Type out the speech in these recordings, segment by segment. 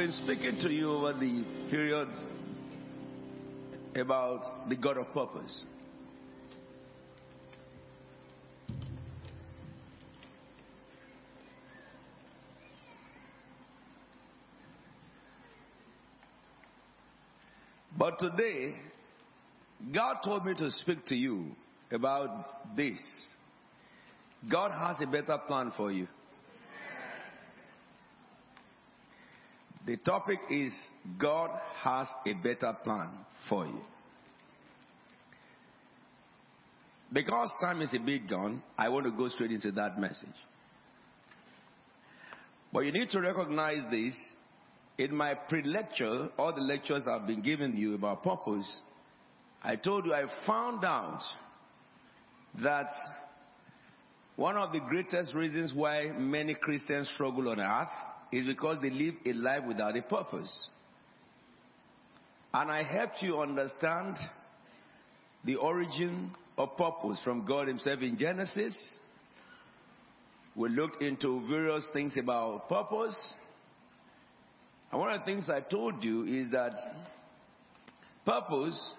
been speaking to you over the period about the God of purpose. But today, God told me to speak to you about this. God has a better plan for you. The topic is God has a better plan for you. Because time is a bit gone, I want to go straight into that message. But you need to recognize this. In my pre-lecture, all the lectures I've been giving you about purpose, I told you I found out that one of the greatest reasons why many Christians struggle on earth is because they live a life without a purpose. And I helped you understand the origin of purpose from God Himself in Genesis. We looked into various things about purpose. And one of the things I told you is that purpose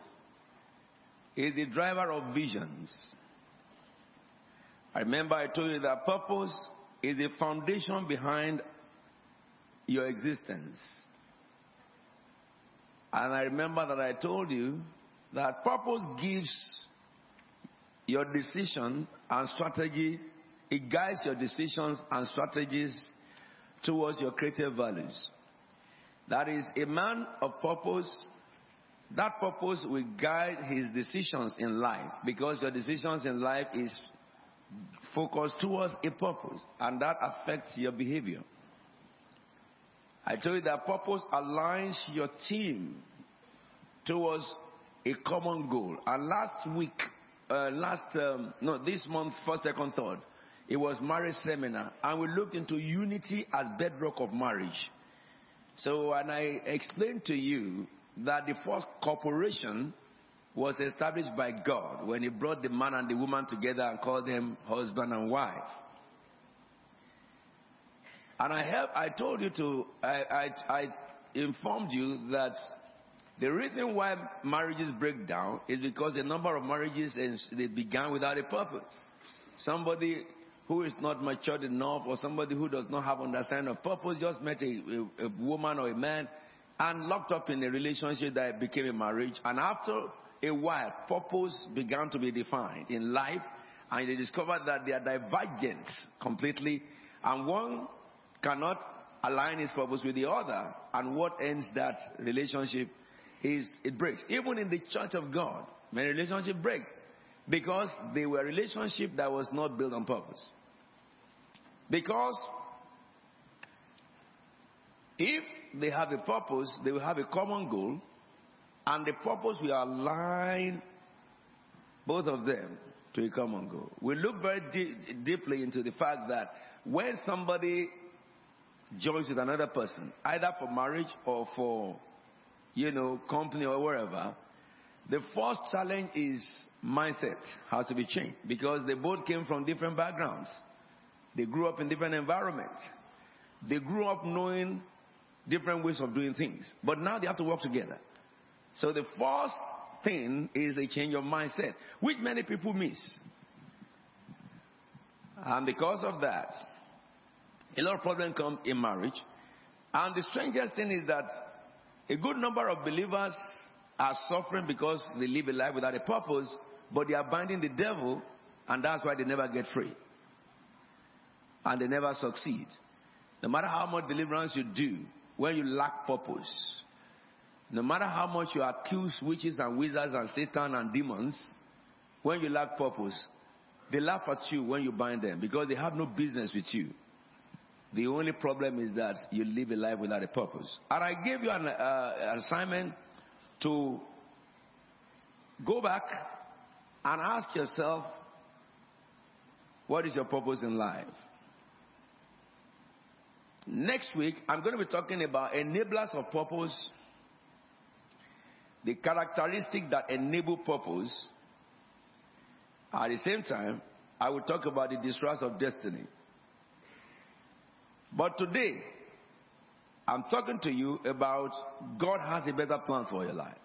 is the driver of visions. I remember I told you that purpose is the foundation behind your existence. And I remember that I told you that purpose gives your decision and strategy, it guides your decisions and strategies towards your creative values. That is, a man of purpose, that purpose will guide his decisions in life because your decisions in life is focused towards a purpose and that affects your behavior. I told you that purpose aligns your team towards a common goal. And last week, uh, last, um, no, this month, first, second, third, it was marriage seminar. And we looked into unity as bedrock of marriage. So, and I explained to you that the first corporation was established by God when He brought the man and the woman together and called them husband and wife. And I I told you to, I, I, I informed you that the reason why marriages break down is because a number of marriages they began without a purpose. Somebody who is not matured enough or somebody who does not have understanding of purpose just met a, a, a woman or a man and locked up in a relationship that became a marriage. And after a while, purpose began to be defined in life and they discovered that they are divergent completely. And one cannot align his purpose with the other. And what ends that relationship is it breaks. Even in the church of God, many relationships break because they were a relationship that was not built on purpose. Because if they have a purpose, they will have a common goal, and the purpose will align both of them to a common goal. We look very deeply into the fact that when somebody joins with another person, either for marriage or for, you know, company or wherever, the first challenge is mindset has to be changed because they both came from different backgrounds. They grew up in different environments. They grew up knowing different ways of doing things. But now they have to work together. So the first thing is a change of mindset, which many people miss. And because of that, a lot of problems come in marriage. And the strangest thing is that a good number of believers are suffering because they live a life without a purpose, but they are binding the devil, and that's why they never get free. And they never succeed. No matter how much deliverance you do, when you lack purpose, no matter how much you accuse witches and wizards and Satan and demons, when you lack purpose, they laugh at you when you bind them because they have no business with you. The only problem is that you live a life without a purpose. And I gave you an uh, assignment to go back and ask yourself, what is your purpose in life? Next week, I'm going to be talking about enablers of purpose, the characteristics that enable purpose. At the same time, I will talk about the distress of destiny. But today, I'm talking to you about God has a better plan for your life.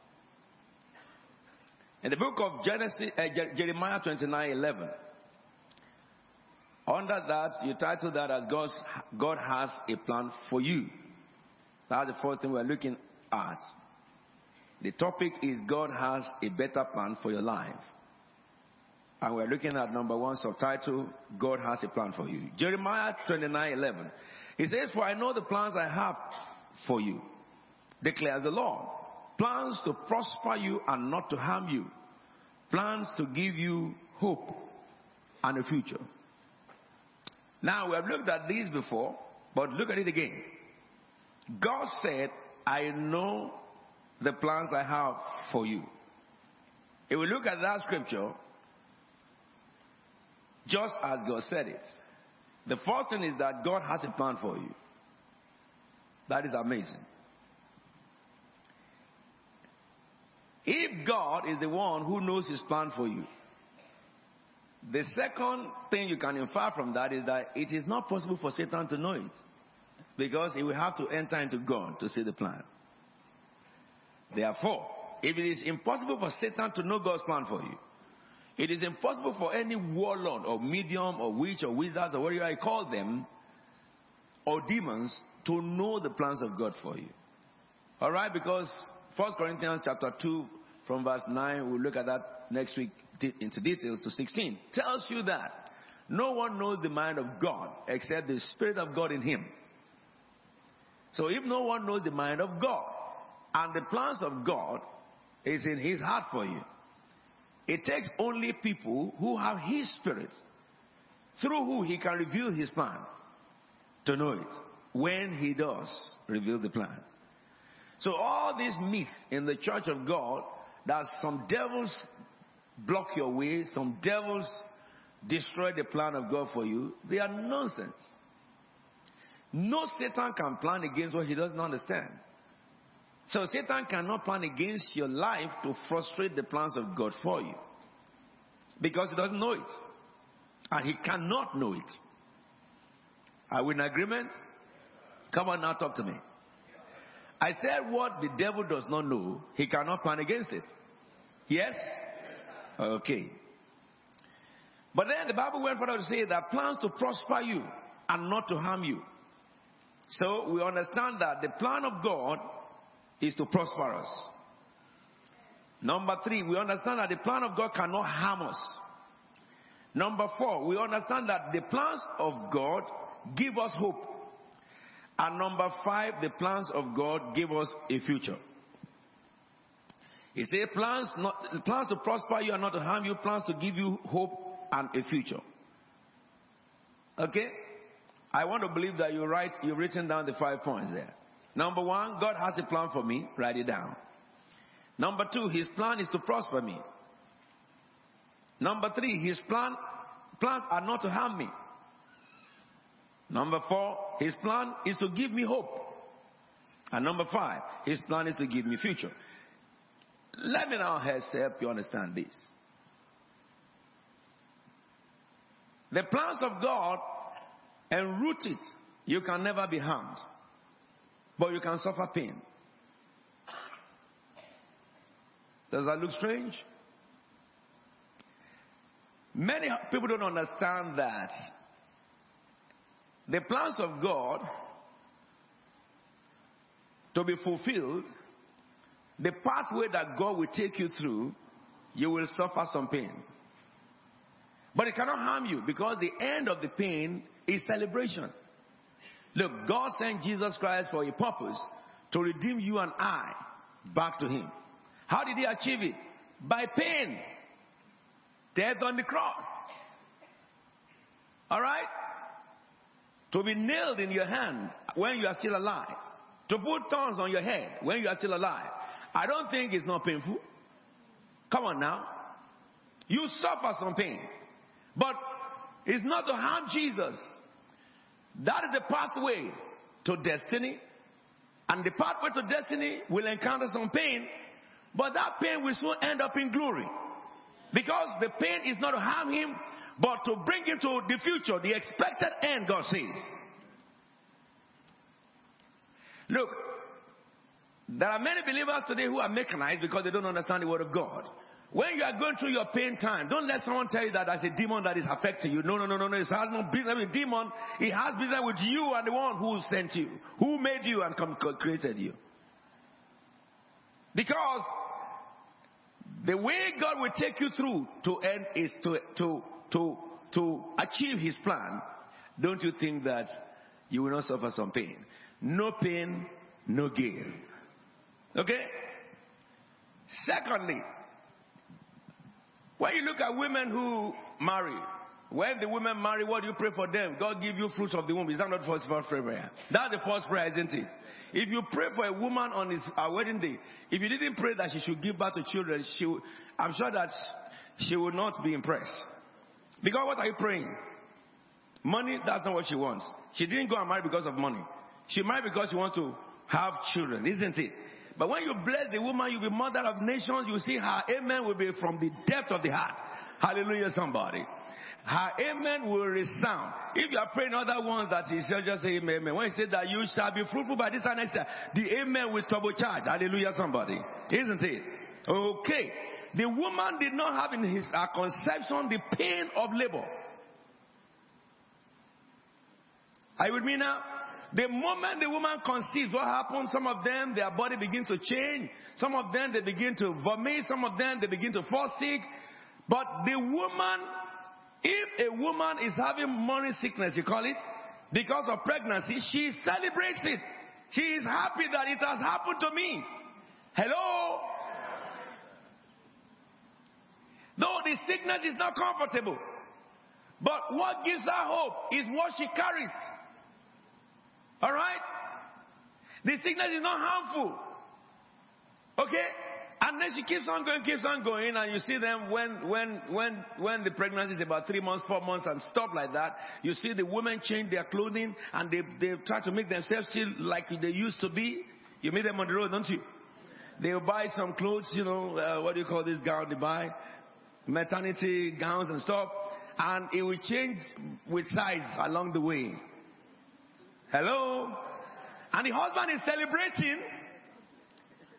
In the book of Genesis, uh, Jeremiah 29 11, under that, you title that as God's, God has a plan for you. That's the first thing we're looking at. The topic is God has a better plan for your life. And we're looking at number one subtitle, God has a plan for you. Jeremiah 29 11. He says, For I know the plans I have for you, declares the Lord. Plans to prosper you and not to harm you. Plans to give you hope and a future. Now, we have looked at these before, but look at it again. God said, I know the plans I have for you. If we look at that scripture, just as God said it, the first thing is that God has a plan for you. That is amazing. If God is the one who knows his plan for you, the second thing you can infer from that is that it is not possible for Satan to know it. Because he will have to enter into God to see the plan. Therefore, if it is impossible for Satan to know God's plan for you, it is impossible for any warlord or medium or witch or wizards or whatever I call them or demons to know the plans of God for you. All right, because 1 Corinthians chapter 2 from verse 9, we'll look at that next week into details to 16, tells you that no one knows the mind of God except the Spirit of God in him. So if no one knows the mind of God and the plans of God is in his heart for you, it takes only people who have his spirit through who he can reveal his plan to know it when he does reveal the plan. So all this myth in the church of God that some devils block your way, some devils destroy the plan of God for you, they are nonsense. No Satan can plan against what he doesn't understand. So Satan cannot plan against your life to frustrate the plans of God for you. Because he doesn't know it. And he cannot know it. Are we in agreement? Come on now, talk to me. I said what the devil does not know, he cannot plan against it. Yes? Okay. But then the Bible went further to say that plans to prosper you and not to harm you. So we understand that the plan of God is to prosper us. Number three, we understand that the plan of God cannot harm us. Number four, we understand that the plans of God give us hope. And number five, the plans of God give us a future. He said plans, not, plans to prosper you and not to harm you, plans to give you hope and a future. Okay? I want to believe that you write, you've written down the five points there. Number one, God has a plan for me. Write it down. Number two, His plan is to prosper me. Number three, His plan, plans are not to harm me. Number four, His plan is to give me hope. And number five, His plan is to give me future. Let me now help you understand this. The plans of God and root it, you can never be harmed. But you can suffer pain. Does that look strange? Many people don't understand that the plans of God to be fulfilled, the pathway that God will take you through, you will suffer some pain. But it cannot harm you because the end of the pain is celebration. Look, God sent Jesus Christ for a purpose to redeem you and I back to Him. How did He achieve it? By pain. Death on the cross. Alright? To be nailed in your hand when you are still alive. To put thorns on your head when you are still alive. I don't think it's not painful. Come on now. You suffer some pain. But it's not to harm Jesus. That is the pathway to destiny. And the pathway to destiny will encounter some pain, but that pain will soon end up in glory. Because the pain is not to harm him, but to bring him to the future, the expected end, God says. Look, there are many believers today who are mechanized because they don't understand the word of God. When you are going through your pain time, don't let someone tell you that there's a demon that is affecting you. No, no, no, no, no. It has no business with demon. It has business with you and the one who sent you, who made you and created you. Because the way God will take you through to end is to, to, to, to achieve his plan. Don't you think that you will not suffer some pain? No pain, no gain. Okay? Secondly, when you look at women who marry, when the women marry, what do you pray for them? God give you fruits of the womb. Is that not the first prayer? That's the first prayer, isn't it? If you pray for a woman on his uh, wedding day, if you didn't pray that she should give birth to children, she, I'm sure that she would not be impressed. Because what are you praying? Money, that's not what she wants. She didn't go and marry because of money. She married because she wants to have children, isn't it? But when you bless the woman, you'll be mother of nations. You see her amen will be from the depth of the heart. Hallelujah, somebody. Her amen will resound. If you are praying other ones that he said, just say amen, amen. When he said that you shall be fruitful by this and next year, the amen will turbocharge. Hallelujah, somebody. Isn't it? Okay. The woman did not have in his her conception the pain of labor. Are you with me now? The moment the woman conceives, what happens? Some of them, their body begins to change. Some of them, they begin to vomit. Some of them, they begin to fall sick. But the woman, if a woman is having morning sickness, you call it, because of pregnancy, she celebrates it. She is happy that it has happened to me. Hello? Though the sickness is not comfortable. But what gives her hope is what she carries. Alright? The sickness is not harmful. Okay? And then she keeps on going, keeps on going, and you see them when, when, when, when the pregnancy is about three months, four months, and stuff like that. You see the women change their clothing, and they, they try to make themselves feel like they used to be. You meet them on the road, don't you? They'll buy some clothes, you know, uh, what do you call this gown they buy? Maternity gowns and stuff. And it will change with size along the way. Hello? And the husband is celebrating,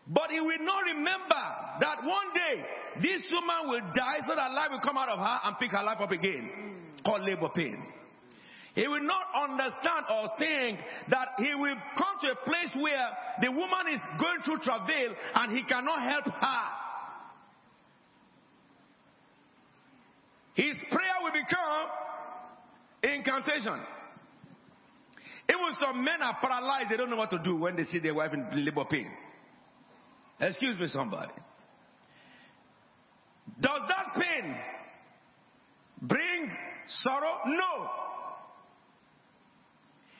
but he will not remember that one day this woman will die so that life will come out of her and pick her life up again. Called labor pain. He will not understand or think that he will come to a place where the woman is going through travail and he cannot help her. His prayer will become incantation. Even some men are paralyzed, they don't know what to do when they see their wife in labor pain. Excuse me, somebody. Does that pain bring sorrow? No.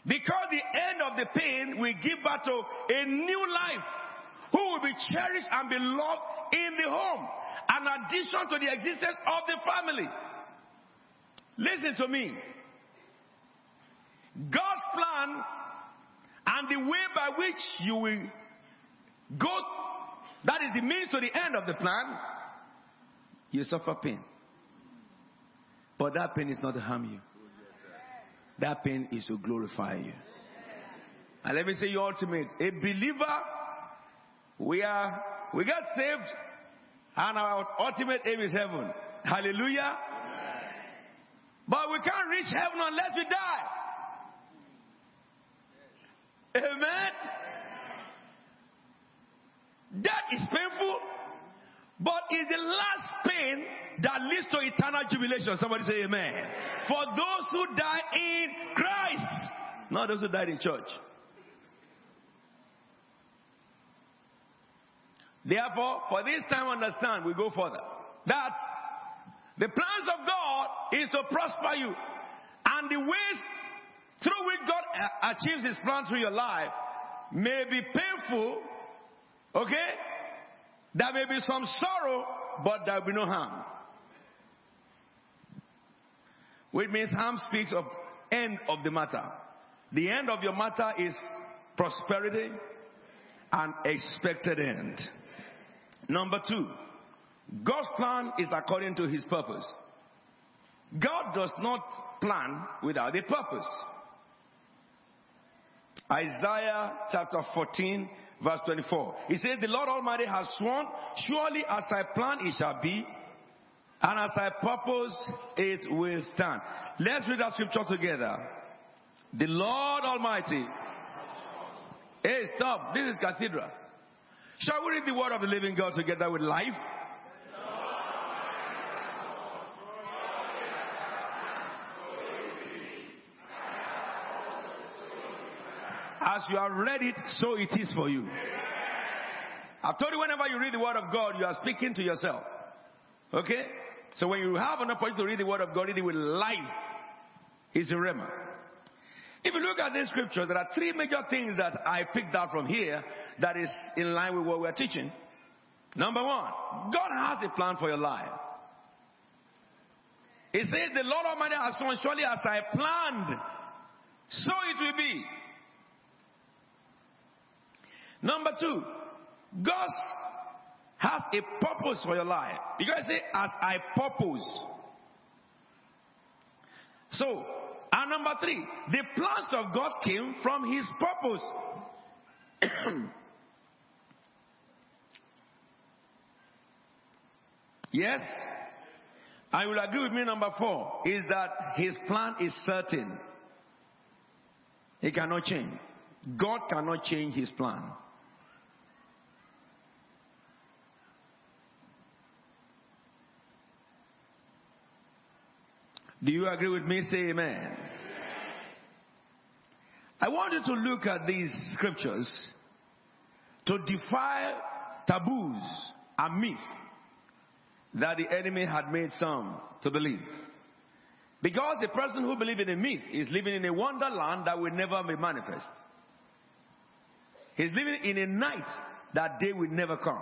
Because the end of the pain will give birth to a new life who will be cherished and beloved in the home, an addition to the existence of the family. Listen to me. God's plan and the way by which you will go, that is the means to the end of the plan, you suffer pain. But that pain is not to harm you. That pain is to glorify you. And let me say your ultimate. A believer, we are, we got saved and our ultimate aim is heaven. Hallelujah. But we can't reach heaven unless we die. Amen. That is painful, but it's the last pain that leads to eternal jubilation. Somebody say amen. For those who die in Christ, not those who died in church. Therefore, for this time understand, we go further. That the plans of God is to prosper you. And the ways through which God uh, achieves his plan through your life may be painful, okay? There may be some sorrow, but there will be no harm. Which means harm speaks of end of the matter. The end of your matter is prosperity and expected end. Number two, God's plan is according to his purpose. God does not plan without a purpose. Isaiah chapter 14, verse 24. He says, The Lord Almighty has sworn, surely as I plan it shall be, and as I purpose it will stand. Let's read that scripture together. The Lord Almighty. Hey, stop. This is cathedral. Shall we read the word of the living God together with life? As you have read it, so it is for you. I've told you whenever you read the word of God, you are speaking to yourself. Okay? So when you have an opportunity to read the word of God, it with life. It's a rhema. If you look at this scripture, there are three major things that I picked out from here that is in line with what we're teaching. Number one, God has a plan for your life. He says, The Lord Almighty has sworn, surely as I planned, so it will be. Number two, God has a purpose for your life. You guys say, as I purpose. So, and number three, the plans of God came from His purpose. yes? I will agree with me, number four, is that His plan is certain. He cannot change. God cannot change His plan. Do you agree with me? Say amen. I want you to look at these scriptures to defy taboos and myth that the enemy had made some to believe. Because the person who believes in a myth is living in a wonderland that will never be manifest. He's living in a night that day will never come.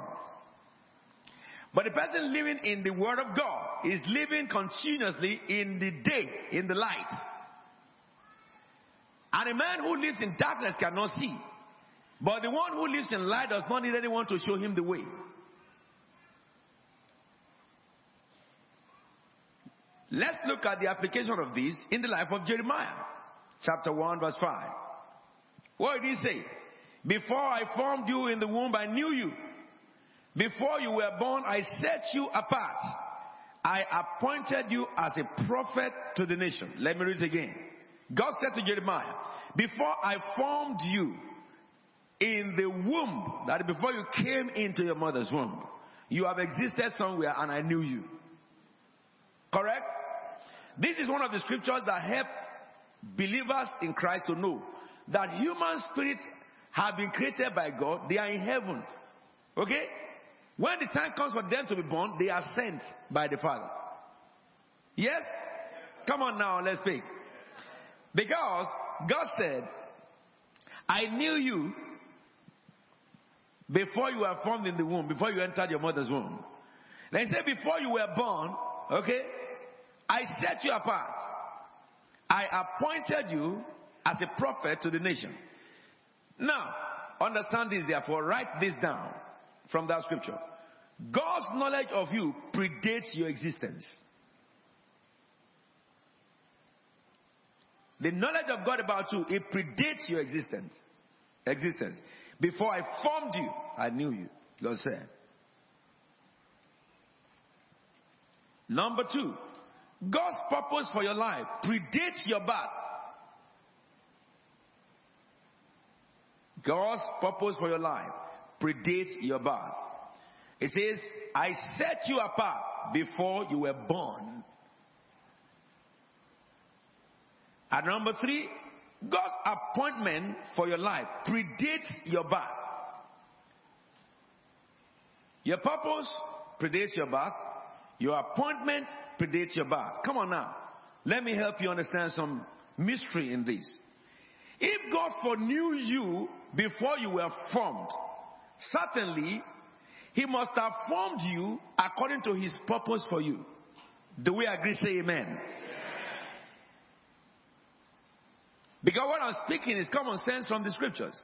But the person living in the Word of God is living continuously in the day, in the light. And a man who lives in darkness cannot see. But the one who lives in light does not need anyone to show him the way. Let's look at the application of this in the life of Jeremiah, chapter 1, verse 5. What did he say? Before I formed you in the womb, I knew you. Before you were born, I set you apart. I appointed you as a prophet to the nation. Let me read it again. God said to Jeremiah, Before I formed you in the womb, that before you came into your mother's womb, you have existed somewhere and I knew you. Correct? This is one of the scriptures that help believers in Christ to know that human spirits have been created by God. They are in heaven. Okay? When the time comes for them to be born, they are sent by the Father. Yes? Come on now, let's speak. Because God said, I knew you before you were formed in the womb, before you entered your mother's womb. Then he said, before you were born, okay, I set you apart. I appointed you as a prophet to the nation. Now, understand this therefore, write this down from that scripture. God's knowledge of you predates your existence. The knowledge of God about you, it predates your existence. Existence. Before I formed you, I knew you. God said. Number two, God's purpose for your life predates your birth. God's purpose for your life predates your birth. It says, I set you apart before you were born. And number three, God's appointment for your life predates your birth. Your purpose predates your birth. Your appointment predates your birth. Come on now. Let me help you understand some mystery in this. If God foreknew you before you were formed, certainly He must have formed you according to His purpose for you. Do we agree? Say amen. Because what I'm speaking is common sense from the scriptures.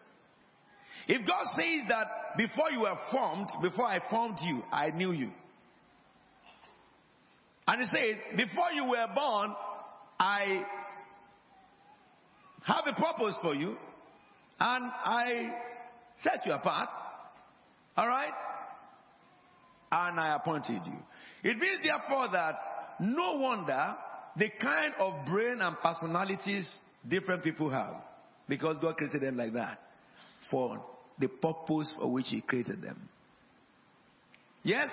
If God says that before you were formed, before I formed you, I knew you. And He says, before you were born, I have a purpose for you. And I set you apart. All right? And I appointed you. It means therefore that no wonder the kind of brain and personalities different people have. Because God created them like that. For the purpose for which He created them. Yes?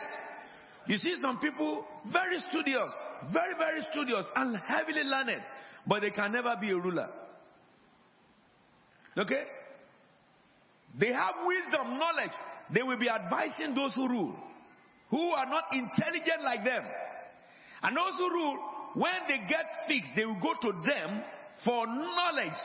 You see some people very studious, very, very studious and heavily learned, but they can never be a ruler. Okay? They have wisdom, knowledge. They will be advising those who rule, who are not intelligent like them. And those who rule, when they get fixed, they will go to them for knowledge.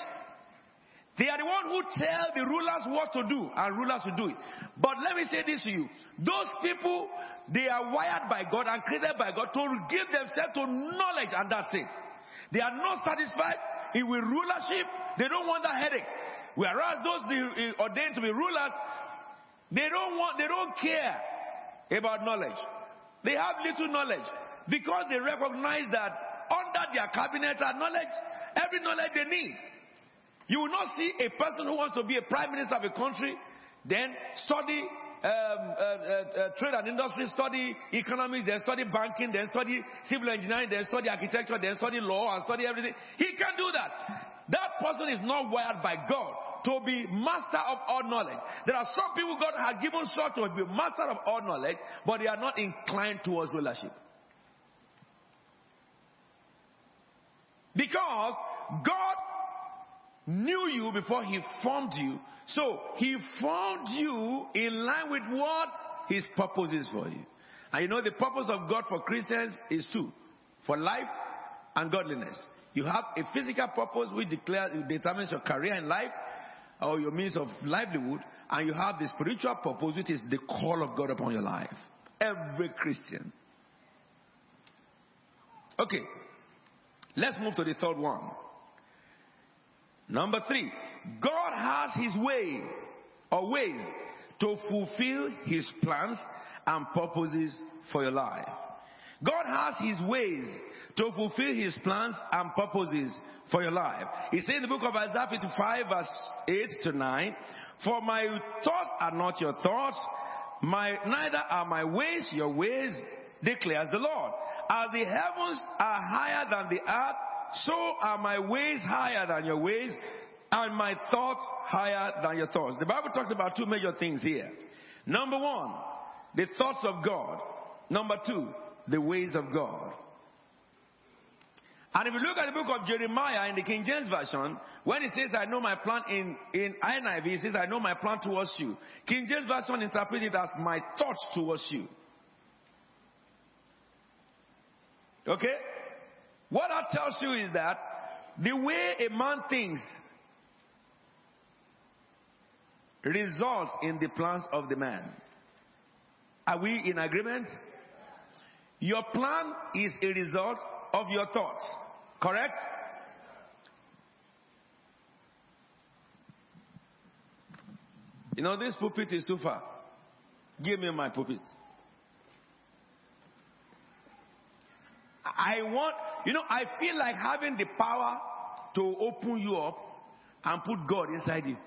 They are the one who tell the rulers what to do, and rulers will do it. But let me say this to you. Those people, they are wired by God and created by God to give themselves to knowledge, and that's it. They are not satisfied with rulership. They don't want that headache. Whereas those ordained to be rulers, they don't want, they don't care about knowledge. They have little knowledge because they recognize that under their cabinet are knowledge, every knowledge they need. You will not see a person who wants to be a prime minister of a country, then study uh, uh, uh, trade and industry, study economics, then study banking, then study civil engineering, then study architecture, then study law, and study everything. He can do that. That person is not wired by God to be master of all knowledge. There are some people God has given sort to be master of all knowledge, but they are not inclined towards rulership. Because God knew you before he formed you. So he formed you in line with what his purpose is for you. And you know the purpose of God for Christians is two. For life and godliness. You have a physical purpose which declares, determines your career in life or your means of livelihood. And you have the spiritual purpose which is the call of God upon your life. Every Christian. Okay. Let's move to the third one. Number three, God has his way or ways to fulfill his plans and purposes for your life. God has his ways to fulfill his plans and purposes for your life. He said in the book of Isaiah 55 verse 8 to 9, For my thoughts are not your thoughts, my, neither are my ways your ways, declares the Lord. As the heavens are higher than the earth, so are my ways higher than your ways, and my thoughts higher than your thoughts. The Bible talks about two major things here. Number one, the thoughts of God. Number two, the ways of God. And if you look at the book of Jeremiah in the King James Version, when it says, I know my plan in, in NIV, it says, I know my plan towards you. King James Version interprets it as my thoughts towards you. Okay? What that tells you is that the way a man thinks results in the plans of the man. Are we in agreement? Your plan is a result of your thoughts. Correct? You know, this pulpit is too far. Give me my pulpit. I want, you know, I feel like having the power to open you up and put God inside you.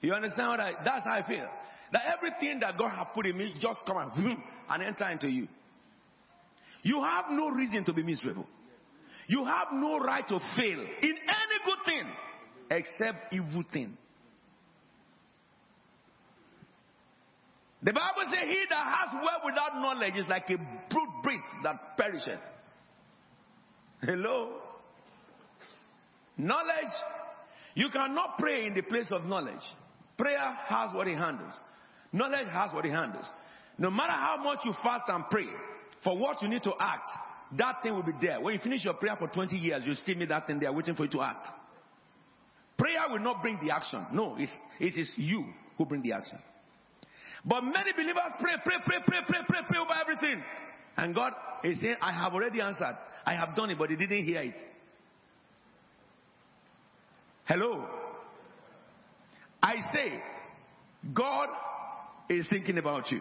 You understand what I, that's how I feel. That everything that God has put in me just come and, and enter into you. You have no reason to be miserable. You have no right to fail in any good thing except evil thing. The Bible says, He that has wealth without knowledge is like a brute beast that perisheth. Hello? Knowledge, you cannot pray in the place of knowledge. Prayer has what it handles. Knowledge has what it handles. No matter how much you fast and pray for what you need to act, that thing will be there. When you finish your prayer for 20 years, you still need that thing there waiting for you to act. Prayer will not bring the action. No, it's, it is you who bring the action. But many believers pray, pray, pray, pray, pray, pray, pray over everything. And God is saying, I have already answered. I have done it, but He didn't hear it. Hello? I say, God is thinking about you.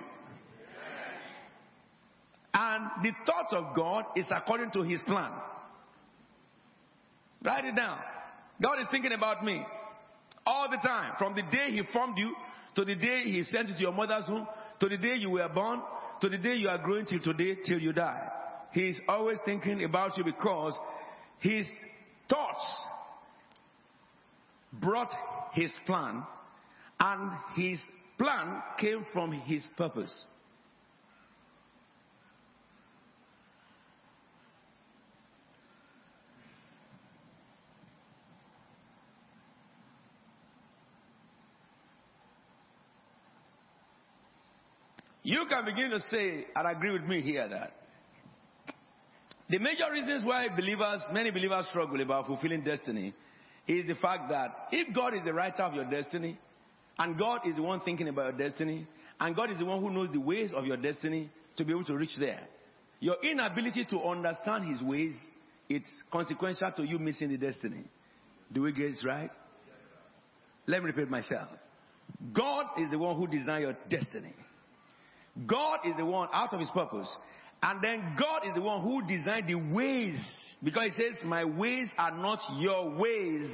And the thoughts of God is according to His plan. Write it down. God is thinking about me. All the time. From the day He formed you to the day He sent you to your mother's womb to the day you were born to the day you are growing till today till you die. He is always thinking about you because His thoughts brought His plan and His plan came from His purpose. You can begin to say and agree with me here that the major reasons why believers, many believers struggle about fulfilling destiny is the fact that if God is the writer of your destiny, and God is the one thinking about your destiny, and God is the one who knows the ways of your destiny to be able to reach there, your inability to understand His ways, it's consequential to you missing the destiny. Do we get it right? Let me repeat myself. God is the one who designed your destiny. God is the one out of his purpose. And then God is the one who designed the ways. Because he says, My ways are not your ways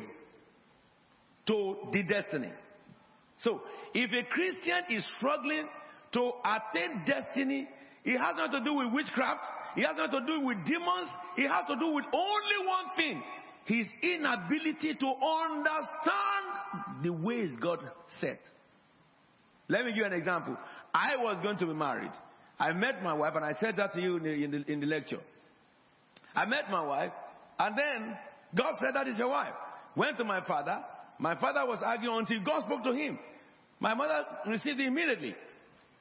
to the destiny. So, if a Christian is struggling to attain destiny, it has nothing to do with witchcraft, it has nothing to do with demons, it has to do with only one thing his inability to understand the ways God set. Let me give you an example. I was going to be married. I met my wife, and I said that to you in the, in the, in the lecture. I met my wife, and then God said, That is your wife. Went to my father. My father was arguing until God spoke to him. My mother received it immediately.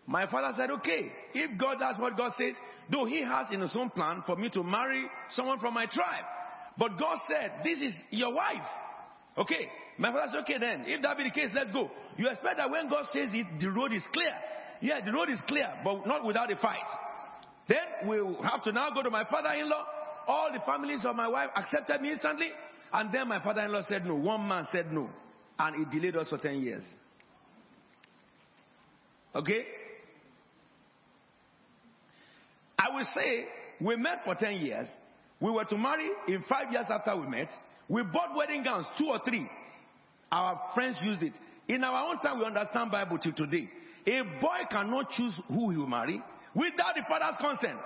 My father said, Okay, if God does what God says, though He has in His own plan for me to marry someone from my tribe. But God said, This is your wife. Okay. My father said, Okay, then, if that be the case, let's go. You expect that when God says it, the road is clear. Yeah, the road is clear, but not without a fight. Then we have to now go to my father-in-law. All the families of my wife accepted me instantly. And then my father-in-law said no. One man said no. And it delayed us for 10 years. Okay? I will say we met for 10 years. We were to marry in five years after we met. We bought wedding gowns, two or three. Our friends used it. In our own time, we understand Bible till today. A boy cannot choose who he will marry without the father's consent.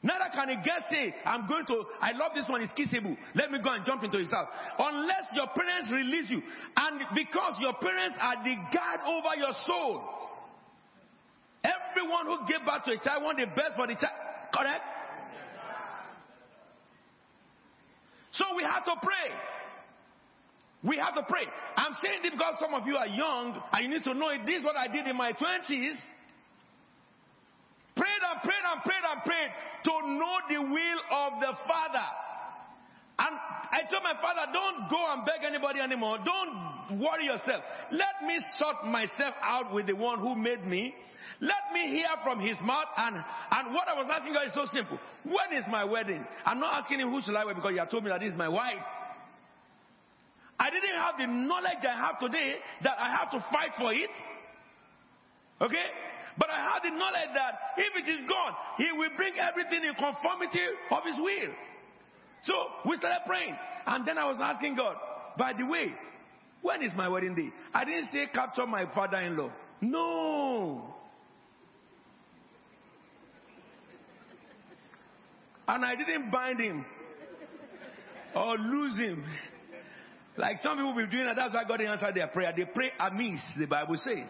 Neither can a girl say, I'm going to, I love this one, it's kissable. Let me go and jump into his house. Unless your parents release you. And because your parents are the guard over your soul. Everyone who gave birth to a child want the best for the child. Correct? So we have to pray. We have to pray. I'm saying this because some of you are young and you need to know it. This is what I did in my 20s. Prayed and prayed and prayed and prayed to know the will of the Father. And I told my father, don't go and beg anybody anymore. Don't worry yourself. Let me sort myself out with the one who made me. Let me hear from his mouth. And, and what I was asking God is so simple. When is my wedding? I'm not asking him who should I wear because he had told me that this is my wife. I didn't have the knowledge I have today that I have to fight for it. Okay? But I had the knowledge that if it is God, He will bring everything in conformity of His will. So we started praying. And then I was asking God, by the way, when is my wedding day? I didn't say capture my father in law. No. And I didn't bind him or lose him. Like some people be doing that. That's why God answered their prayer. They pray amiss, the Bible says.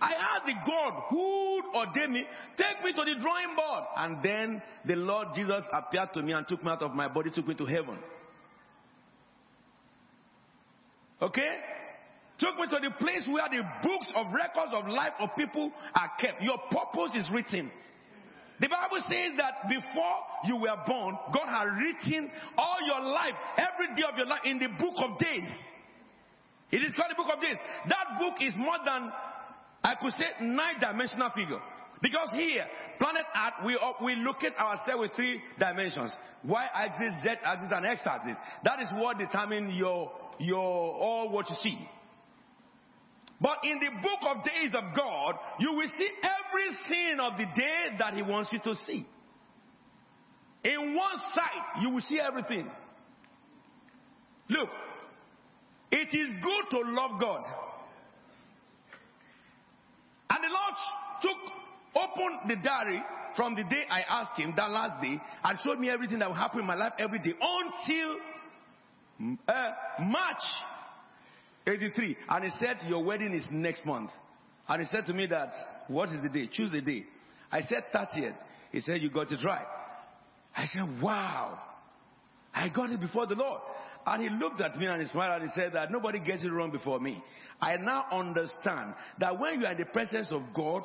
I had the God who ordained me, take me to the drawing board. And then the Lord Jesus appeared to me and took me out of my body, took me to heaven. Okay? Took me to the place where the books of records of life of people are kept. Your purpose is written. The Bible says that before you were born, God had written all your life, every day of your life in the book of days. It is called the book of days. That book is more than, I could say, nine dimensional figure. Because here, planet Earth, we, uh, we locate ourselves with three dimensions. Y axis, Z axis, and X axis. That is what determines your, your, all what you see. But in the book of days of God, you will see every scene of the day that He wants you to see. In one sight, you will see everything. Look, It is good to love God. And the Lord took, opened the diary from the day I asked him, that last day, and showed me everything that will happen in my life every day until uh, March 83. And he said, Your wedding is next month. And he said to me that, What is the day? Choose the day. I said 30th. He said, You got it right. I said, Wow. I got it before the Lord. And he looked at me and he smiled and he said that nobody gets it wrong before me. I now understand that when you are in the presence of God,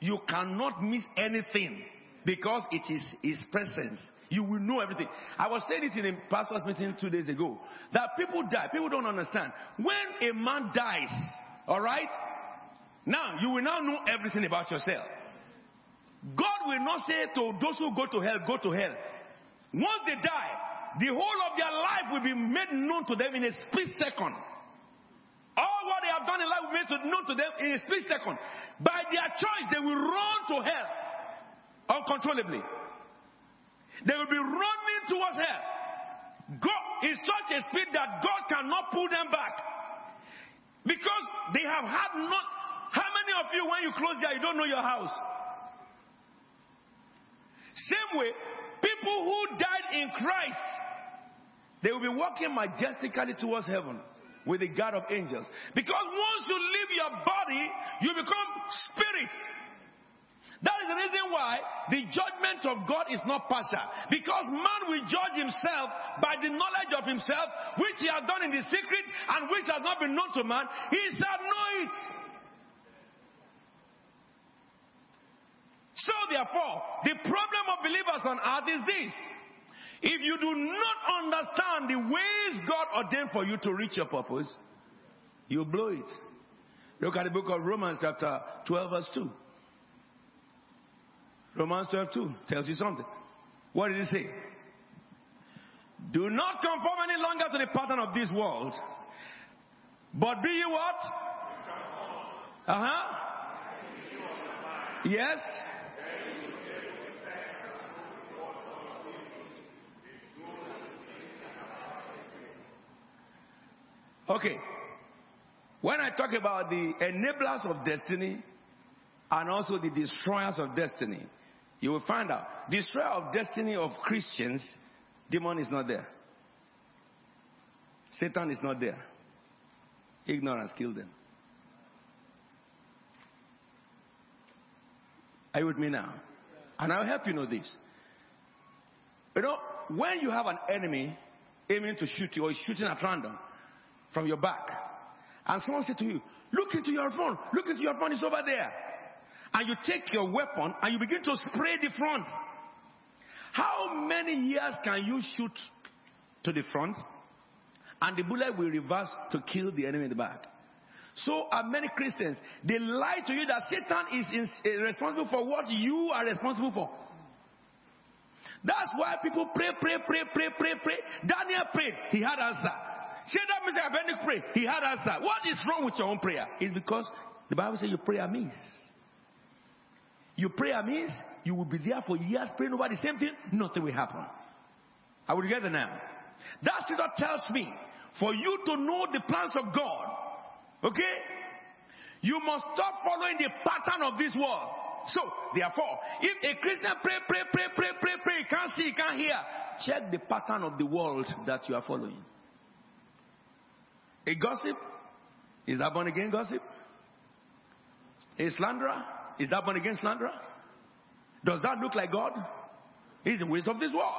you cannot miss anything because it is His presence. You will know everything. I was saying it in a pastor's meeting two days ago that people die. People don't understand. When a man dies, all right, now you will now know everything about yourself. God will not say to those who go to hell, go to hell. Once they die, the whole of their life will be made known to them in a split second. All what they have done in life will be made known to them in a split second. By their choice, they will run to hell uncontrollably. They will be running towards hell. God is such a speed that God cannot pull them back. Because they have had not. How many of you, when you close there, you don't know your house? Same way, people who died in Christ, they will be walking majestically towards heaven with the God of angels. Because once you leave your body, you become spirit. That is the reason why the judgment of God is not partial. Because man will judge himself by the knowledge of himself, which he has done in the secret and which has not been known to man. He shall know it. So therefore, the problem of believers on earth is this. If you do not understand the ways God ordained for you to reach your purpose, you blow it. Look at the book of Romans chapter 12 verse 2. Romans 12 2 tells you something. What did it say? Do not conform any longer to the pattern of this world, but be you what? Uh huh. Yes. Okay. When I talk about the enablers of destiny and also the destroyers of destiny, you will find out destroyer of destiny of Christians, demon is not there. Satan is not there. Ignorance killed them. Are you with me now? And I'll help you know this. You know, when you have an enemy aiming to shoot you or shooting at random, from your back. And someone said to you, look into your phone, look into your phone, it's over there. And you take your weapon and you begin to spray the front. How many years can you shoot to the front and the bullet will reverse to kill the enemy in the back? So are many Christians. They lie to you that Satan is uh, responsible for what you are responsible for. That's why people pray, pray, pray, pray, pray, pray. Daniel prayed. He had answer. Shadrach, Meshach, Abednego pray. He had answer. What is wrong with your own prayer? It's because the Bible says you pray amiss. You pray amiss, you will be there for years praying over the same thing, nothing will happen. I will get it now. That scripture tells me for you to know the plans of God, okay, you must stop following the pattern of this world. So, therefore, if a Christian pray, pray, pray, pray, pray, pray, can't see, can't hear, check the pattern of the world that you are following. A gossip? Is that born again gossip? A slanderer? Is that born again slanderer? Does that look like God? He's the ways of this world.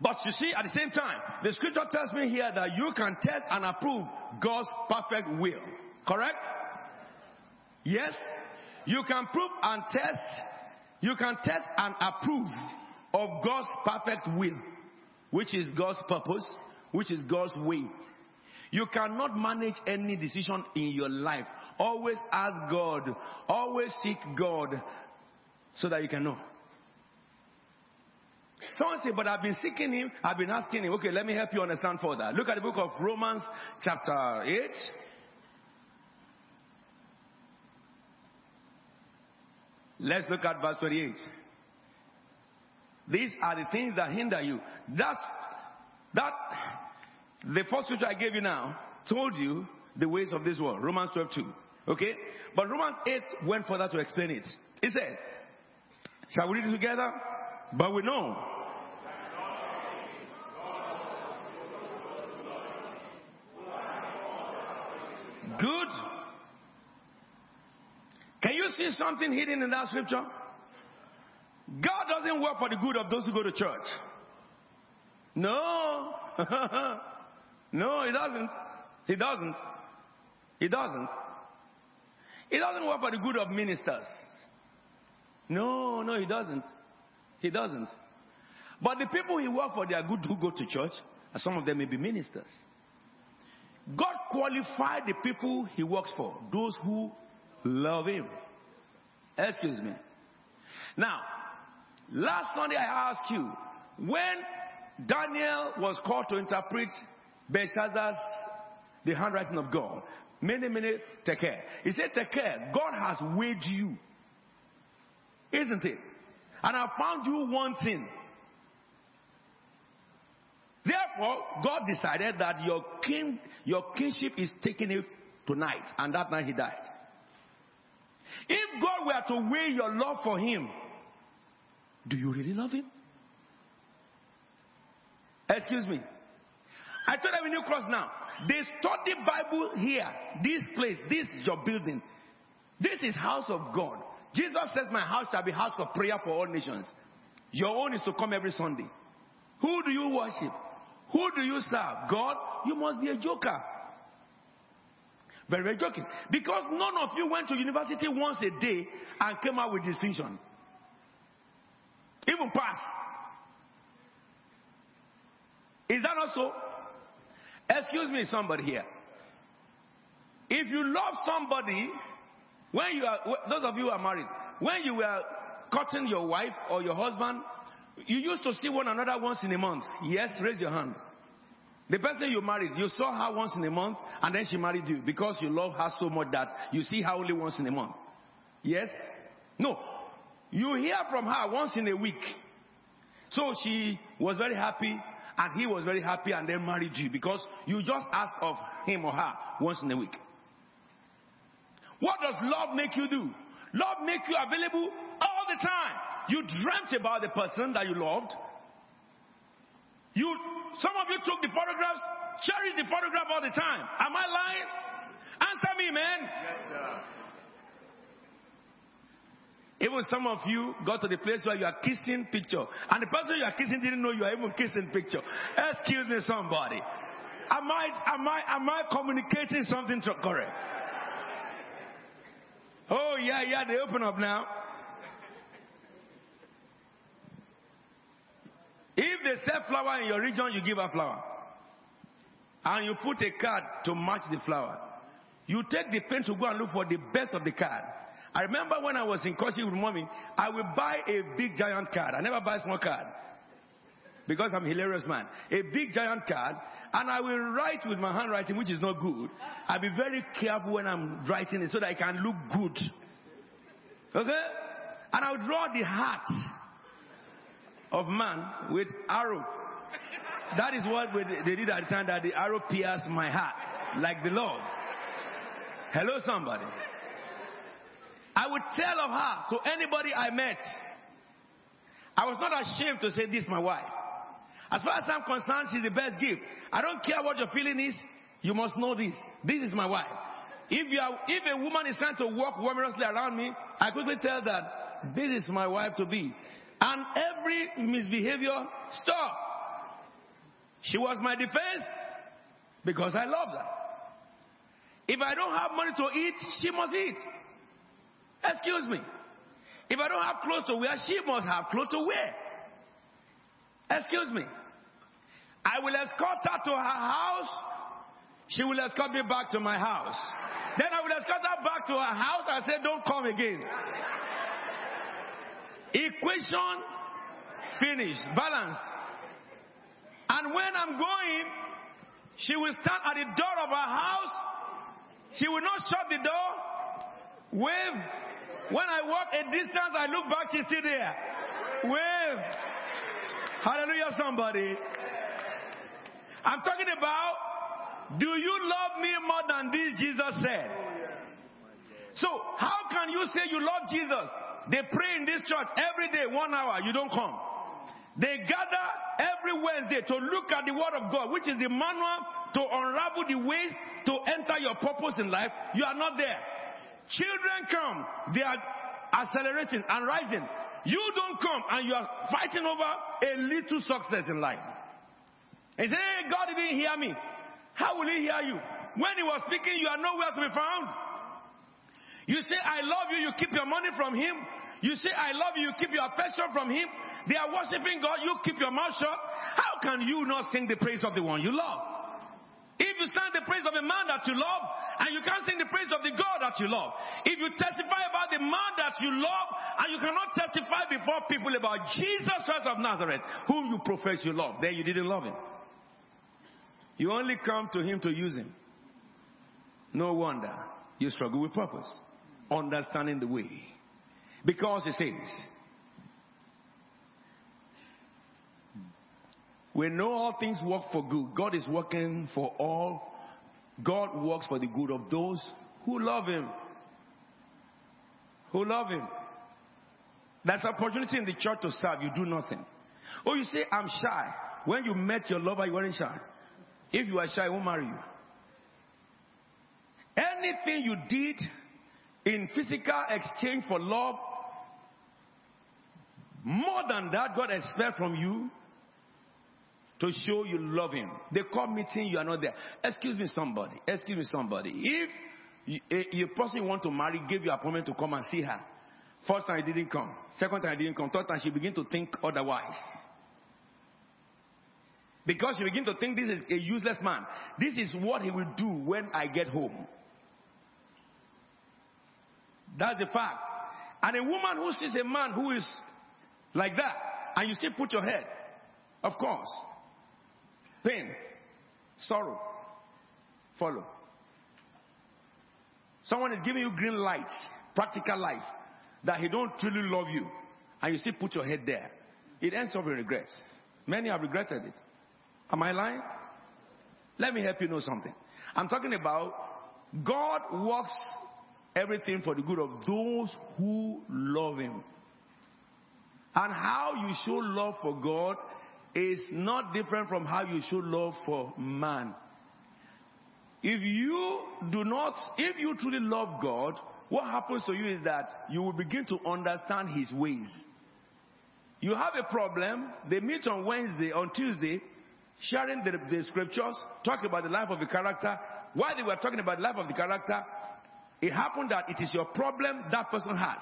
But you see, at the same time, the scripture tells me here that you can test and approve God's perfect will. Correct? Yes? You can prove and test, you can test and approve of God's perfect will which is God's purpose, which is God's way. You cannot manage any decision in your life. Always ask God, always seek God so that you can know. Someone say, but I've been seeking him, I've been asking him. Okay, let me help you understand further. Look at the book of Romans, chapter 8. Let's look at verse 28. These are the things that hinder you. That's That the first scripture I gave you now told you the ways of this world. Romans 12 2. Okay? But Romans 8 went further to explain it. He said, Shall we read it together? But we know. Good. Can you see something hidden in that scripture? God doesn't work for the good of those who go to church. No. no, he doesn't. He doesn't. He doesn't. He doesn't work for the good of ministers. No, no, he doesn't. He doesn't. But the people he works for, they are good who go to church, and some of them may be ministers. God qualified the people he works for, those who love him. Excuse me. Now, last Sunday I asked you, when Daniel was called to interpret Belshazzar's, the handwriting of God, many, many, take care. He said, take care. God has weighed you. Isn't it? And I found you wanting. Therefore, God decided that your king, your kingship is taking it tonight, and that night he died. If God were to weigh your love for him, do you really love him? Excuse me. I told them in New Cross now. They study Bible here, this place, this your building. This is house of God. Jesus says, My house shall be house of prayer for all nations. Your own is to come every Sunday. Who do you worship? Who do you serve? God? You must be a joker. Very, very joking. Because none of you went to university once a day and came out with distinction. Even pass. Is that not so? Excuse me, somebody here. If you love somebody, when you are, those of you who are married, when you were cutting your wife or your husband, you used to see one another once in a month. Yes, raise your hand. The person you married, you saw her once in a month and then she married you because you love her so much that you see her only once in a month. Yes? No. You hear from her once in a week. So she was very happy and he was very happy and then married you because you just asked of him or her once in a week. What does love make you do? Love make you available all the time. You dreamt about the person that you loved. You, some of you took the photographs, cherished the photograph all the time. Am I lying? Answer me, man. Yes, sir. Even some of you got to the place where you are kissing picture, and the person you are kissing didn't know you are even kissing picture. Excuse me, somebody. Am I am I am I communicating something correct? Oh yeah, yeah, they open up now. If they sell flower in your region, you give a flower. And you put a card to match the flower. You take the pen to go and look for the best of the card. I remember when I was in courtship with mommy, I would buy a big giant card. I never buy small card. Because I'm a hilarious man. A big giant card, and I will write with my handwriting, which is not good. I'll be very careful when I'm writing it so that I can look good. Okay? And I'll draw the heart of man with arrow. That is what they did at the time that the arrow pierced my heart, like the Lord. Hello, somebody. I would tell of her to anybody I met. I was not ashamed to say, This is my wife. As far as I'm concerned, she's the best gift. I don't care what your feeling is. You must know this. This is my wife. If you are, if a woman is trying to walk warmorously around me, I quickly tell that this is my wife to be. And every misbehavior, stop. She was my defense because I loved her. If I don't have money to eat, she must eat. Excuse me. If I don't have clothes to wear, she must have clothes to wear. Excuse me. I will escort her to her house. She will escort me back to my house. Then I will escort her back to her house and say, Don't come again. Equation finished. Balance. And when I'm going, she will stand at the door of her house. She will not shut the door. Wave. When I walk a distance, I look back, she's still there. Wave. Hallelujah, somebody. I'm talking about, do you love me more than this Jesus said? So, how can you say you love Jesus? They pray in this church every day, one hour, you don't come. They gather every Wednesday to look at the Word of God, which is the manual to unravel the ways to enter your purpose in life. You are not there. Children come, they are accelerating and rising. You don't come and you are fighting over a little success in life. And say, hey, God didn't hear me. How will he hear you? When he was speaking, you are nowhere to be found. You say, I love you, you keep your money from him. You say, I love you, you keep your affection from him. They are worshiping God, you keep your mouth shut. How can you not sing the praise of the one you love? If you sing the praise of a man that you love, and you can't sing the praise of the God that you love. If you testify about the man that you love, and you cannot testify before people about Jesus Christ of Nazareth, whom you profess you love, then you didn't love him. You only come to him to use him. No wonder you struggle with purpose, understanding the way. Because he says, we know all things work for good. God is working for all. God works for the good of those who love him. Who love him. There's opportunity in the church to serve. You do nothing. Oh, you say, I'm shy. When you met your lover, you weren't shy. If you are shy, he won't marry you. Anything you did in physical exchange for love, more than that, God expects from you to show you love Him. They call meeting, you are not there. Excuse me, somebody. Excuse me, somebody. If you, a, a person want to marry gave you appointment to come and see her, first time he didn't come, second time he didn't come, third time she begin to think otherwise. Because you begin to think this is a useless man. This is what he will do when I get home. That's the fact. And a woman who sees a man who is like that, and you still put your head, of course, pain, sorrow, follow. Someone is giving you green light, practical life, that he don't truly love you, and you still put your head there. It ends up in regrets. Many have regretted it. Am I lying? Let me help you know something. I'm talking about God works everything for the good of those who love Him. And how you show love for God is not different from how you should love for man. If you do not, if you truly love God, what happens to you is that you will begin to understand His ways. You have a problem, they meet on Wednesday, on Tuesday, sharing the, the scriptures, talking about the life of the character. While they were talking about the life of the character, it happened that it is your problem that person has.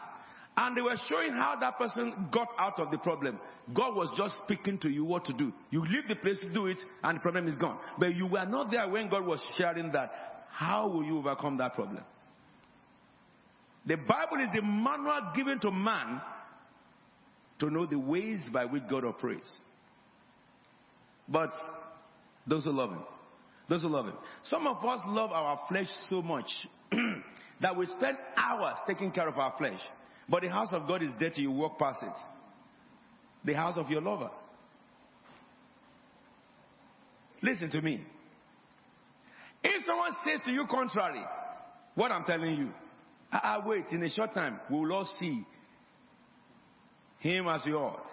And they were showing how that person got out of the problem. God was just speaking to you what to do. You leave the place to do it and the problem is gone. But you were not there when God was sharing that. How will you overcome that problem? The Bible is the manual given to man to know the ways by which God operates. But those who love Him, those who love Him. Some of us love our flesh so much that we spend hours taking care of our flesh. But the house of God is dirty, you walk past it. The house of your lover. Listen to me. If someone says to you contrary, what I'm telling you, I, I wait, in a short time, we will all see him as you ought.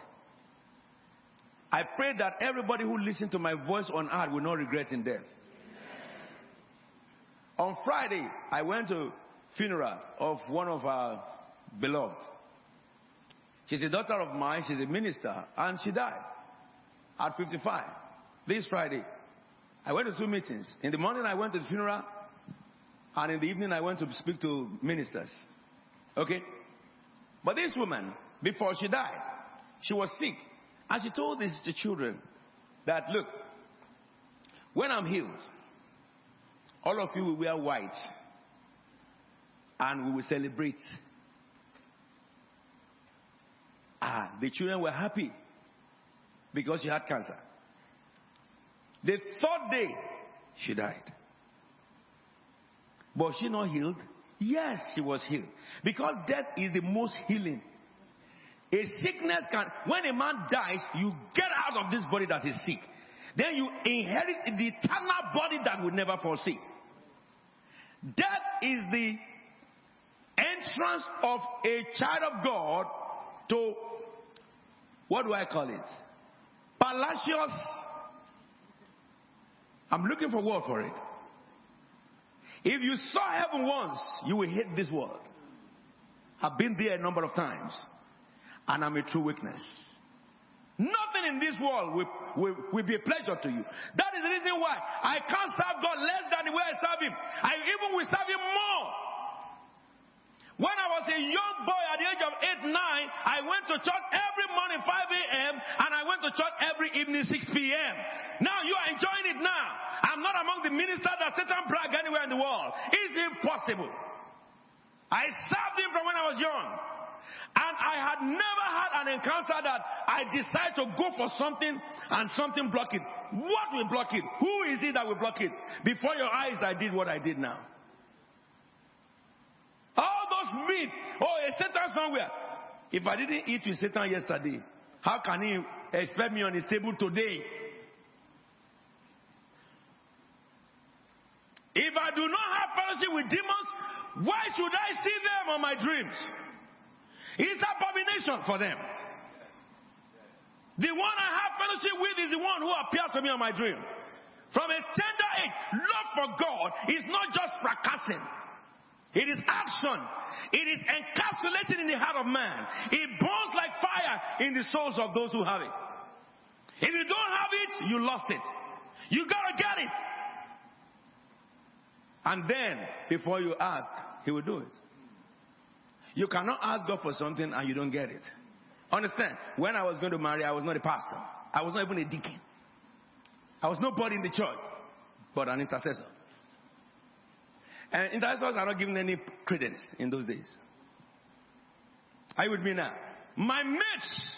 I pray that everybody who listens to my voice on earth will not regret in death. On Friday, I went to funeral of one of our beloved. She's a daughter of mine, she's a minister, and she died at 55. This Friday. I went to two meetings. In the morning I went to the funeral, and in the evening I went to speak to ministers. Okay? But this woman, before she died, she was sick. And she told these the children that, look, when I'm healed, all of you will wear white and we will celebrate. Ah, the children were happy because she had cancer. The third day, she died. Was she not healed? Yes, she was healed. Because death is the most healing. A sickness can, when a man dies, you get out of this body that is sick. then you inherit the eternal body that will never fall sick. Death is the entrance of a child of God to what do I call it? Palacios. I'm looking for word for it. If you saw heaven once, you will hate this world. I've been there a number of times, and I'm a true witness. Nothing in this world will, will, will, be a pleasure to you. That is the reason why I can't serve God less than the way I serve Him. I even will serve Him more. When I was a young boy at the age of 8, 9, I went to church every morning 5 a.m. and I went to church every evening 6 p.m. Now you are enjoying it now. I'm not among the ministers that Satan brag anywhere in the world. It's impossible. I served him from when I was young. And I had never had an encounter that I decide to go for something and something block it. What will block it? Who is it that will block it? Before your eyes, I did what I did now. Meat, oh, a Satan somewhere. If I didn't eat with Satan yesterday, how can he expect me on his table today? If I do not have fellowship with demons, why should I see them on my dreams? It's abomination for them. The one I have fellowship with is the one who appeared to me on my dream. From a tender age, love for God is not just fracassing. It is action. It is encapsulated in the heart of man. It burns like fire in the souls of those who have it. If you don't have it, you lost it. You gotta get it. And then, before you ask, He will do it. You cannot ask God for something and you don't get it. Understand? When I was going to marry, I was not a pastor. I was not even a deacon. I was nobody in the church, but an intercessor. And intercessors are not given any credence in those days. Are you with me now? My mates,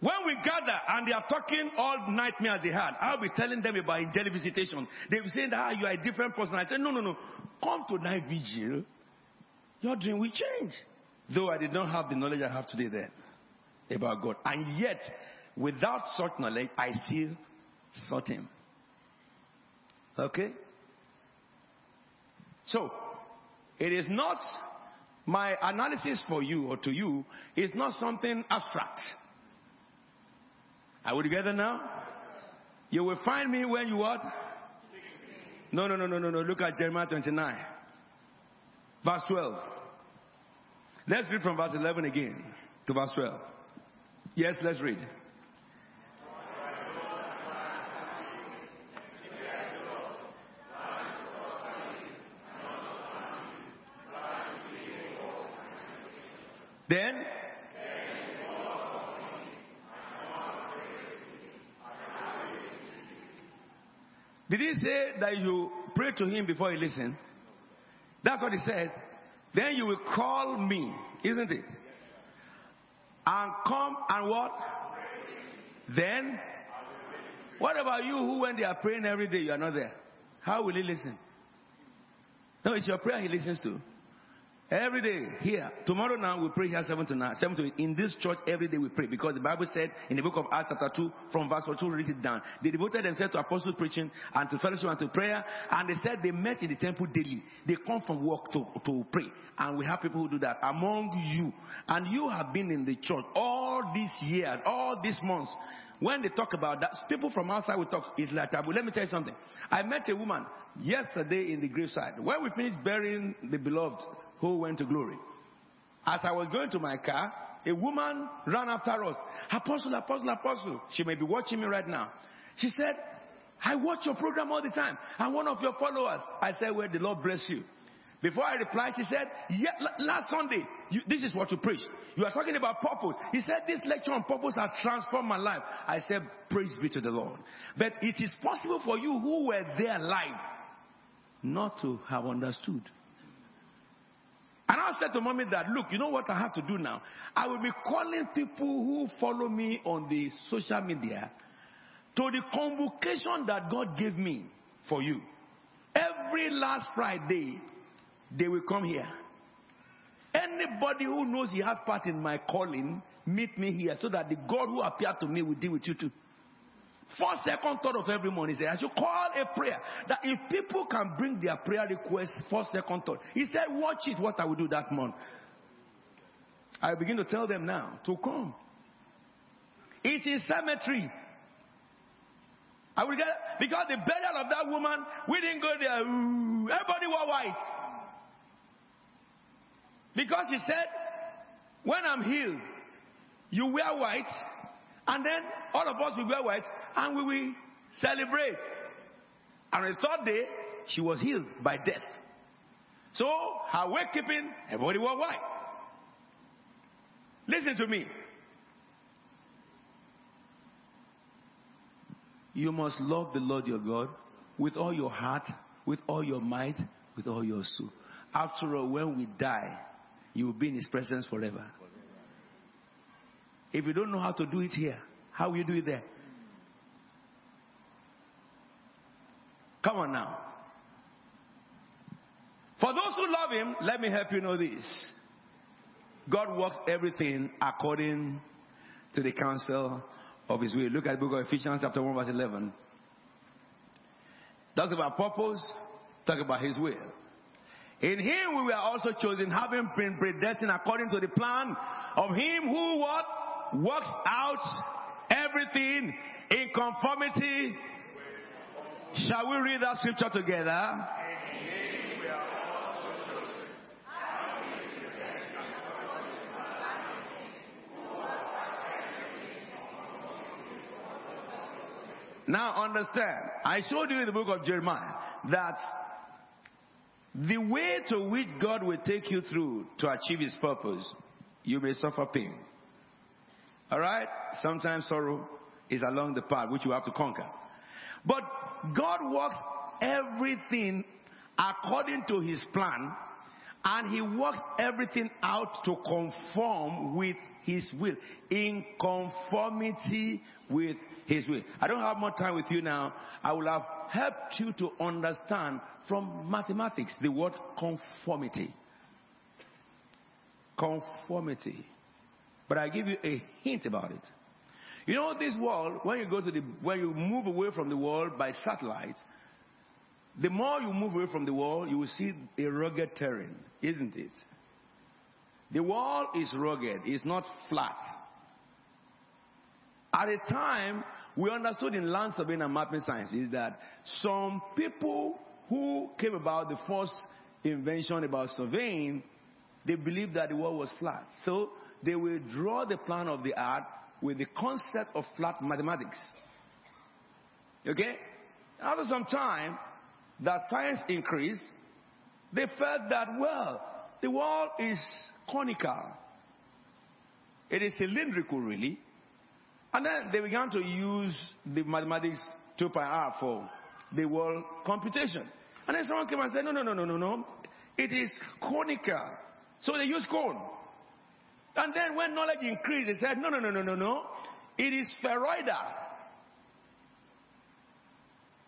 when we gather and they are talking all nightmares they had, I'll be telling them about angelic visitation. They'll be saying that ah, you are a different person. I said, no, no, no. Come to night vigil. Your dream will change. Though I did not have the knowledge I have today then about God. And yet, without such knowledge, I still sought Him. Okay? So, it is not my analysis for you or to you is not something abstract. Are we together now? You will find me when you what? No, no, no, no, no, no. Look at Jeremiah 29. Verse 12. Let's read from verse 11 again to verse 12. Yes, let's read. Then Did he say that you pray to him before he listen? That's what he says. Then you will call me, isn't it? And come and what? Then, what about you who, when they are praying every day, you are not there? How will he listen? No, it's your prayer he listens to. Every day here. Tomorrow now we pray here 7 to 9. 7 to 8. In this church every day we pray because the Bible said in the book of Acts chapter 2 from verse 2 read it down. They devoted themselves to apostle preaching and to fellowship and to prayer and they said they met in the temple daily. They come from work to, to pray and we have people who do that among you. And you have been in the church all these years, all these months. When they talk about that, people from outside will talk, it's like taboo. Let me tell you something. I met a woman yesterday in the graveside. When we finished burying the beloved, who went to glory. As I was going to my car, a woman ran after us. Apostle, apostle, apostle. She may be watching me right now. She said, I watch your program all the time. I'm one of your followers. I said, well, the Lord bless you. Before I replied, she said, yeah, last Sunday, you, this is what you preached. You are talking about purpose. He said, this lecture on purpose has transformed my life. I said, praise be to the Lord. But it is possible for you who were there live not to have understood. And I said to mommy that, look, you know what I have to do now? I will be calling people who follow me on the social media to the convocation that God gave me for you. Every last Friday, they will come here. Anybody who knows he has part in my calling, meet me here so that the God who appeared to me will deal with you too. First, second, third of every morning, he said, I should call a prayer. That if people can bring their prayer requests first, second, third, he said, watch it, what I will do that month. I begin to tell them now to come. It's in cemetery. I will get because the burial of that woman, we didn't go there. everybody wore white. Because she said, when I'm healed, you wear white, and then all of us will wear white, and we will celebrate. And on the third day, she was healed by death. So her wake keeping, everybody wore white. Listen to me. You must love the Lord your God with all your heart, with all your might, with all your soul. After all, when we die, you will be in His presence forever. If you don't know how to do it here, how will you do it there? Come on now. For those who love Him, let me help you know this. God works everything according to the counsel of his will. Look at the book of Ephesians chapter 1 verse 11. Talk about purpose, talk about his will. In him we were also chosen, having been predestined according to the plan of him who what? Works out everything in conformity. Shall we read that scripture together? Now understand, I showed you in the book of Jeremiah that the way to which God will take you through to achieve his purpose, you may suffer pain. Alright? Sometimes sorrow is along the path which you have to conquer. But God works everything according to his plan and he works everything out to conform with his will in conformity with his will. I don't have more time with you now. I will have helped you to understand from mathematics the word conformity. Conformity. But I give you a hint about it. You know, this world, when you go to the, when you move away from the world by satellite, the more you move away from the world, you will see a rugged terrain, isn't it? The wall is rugged, it's not flat. At a time, we understood in land surveying and mapping science is that some people who came about the first invention about surveying, they believed that the world was flat. So they will draw the plan of the earth with the concept of flat mathematics. Okay? After some time, that science increased, they felt that, well, the world is conical. It is cylindrical, really. And then they began to use the mathematics 2 pi r for the world computation. And then someone came and said, no, no, no, no, no, no. It is conical. So they use cone. And then when knowledge increased, they said, no, no, no, no, no, no. It is spheroidal.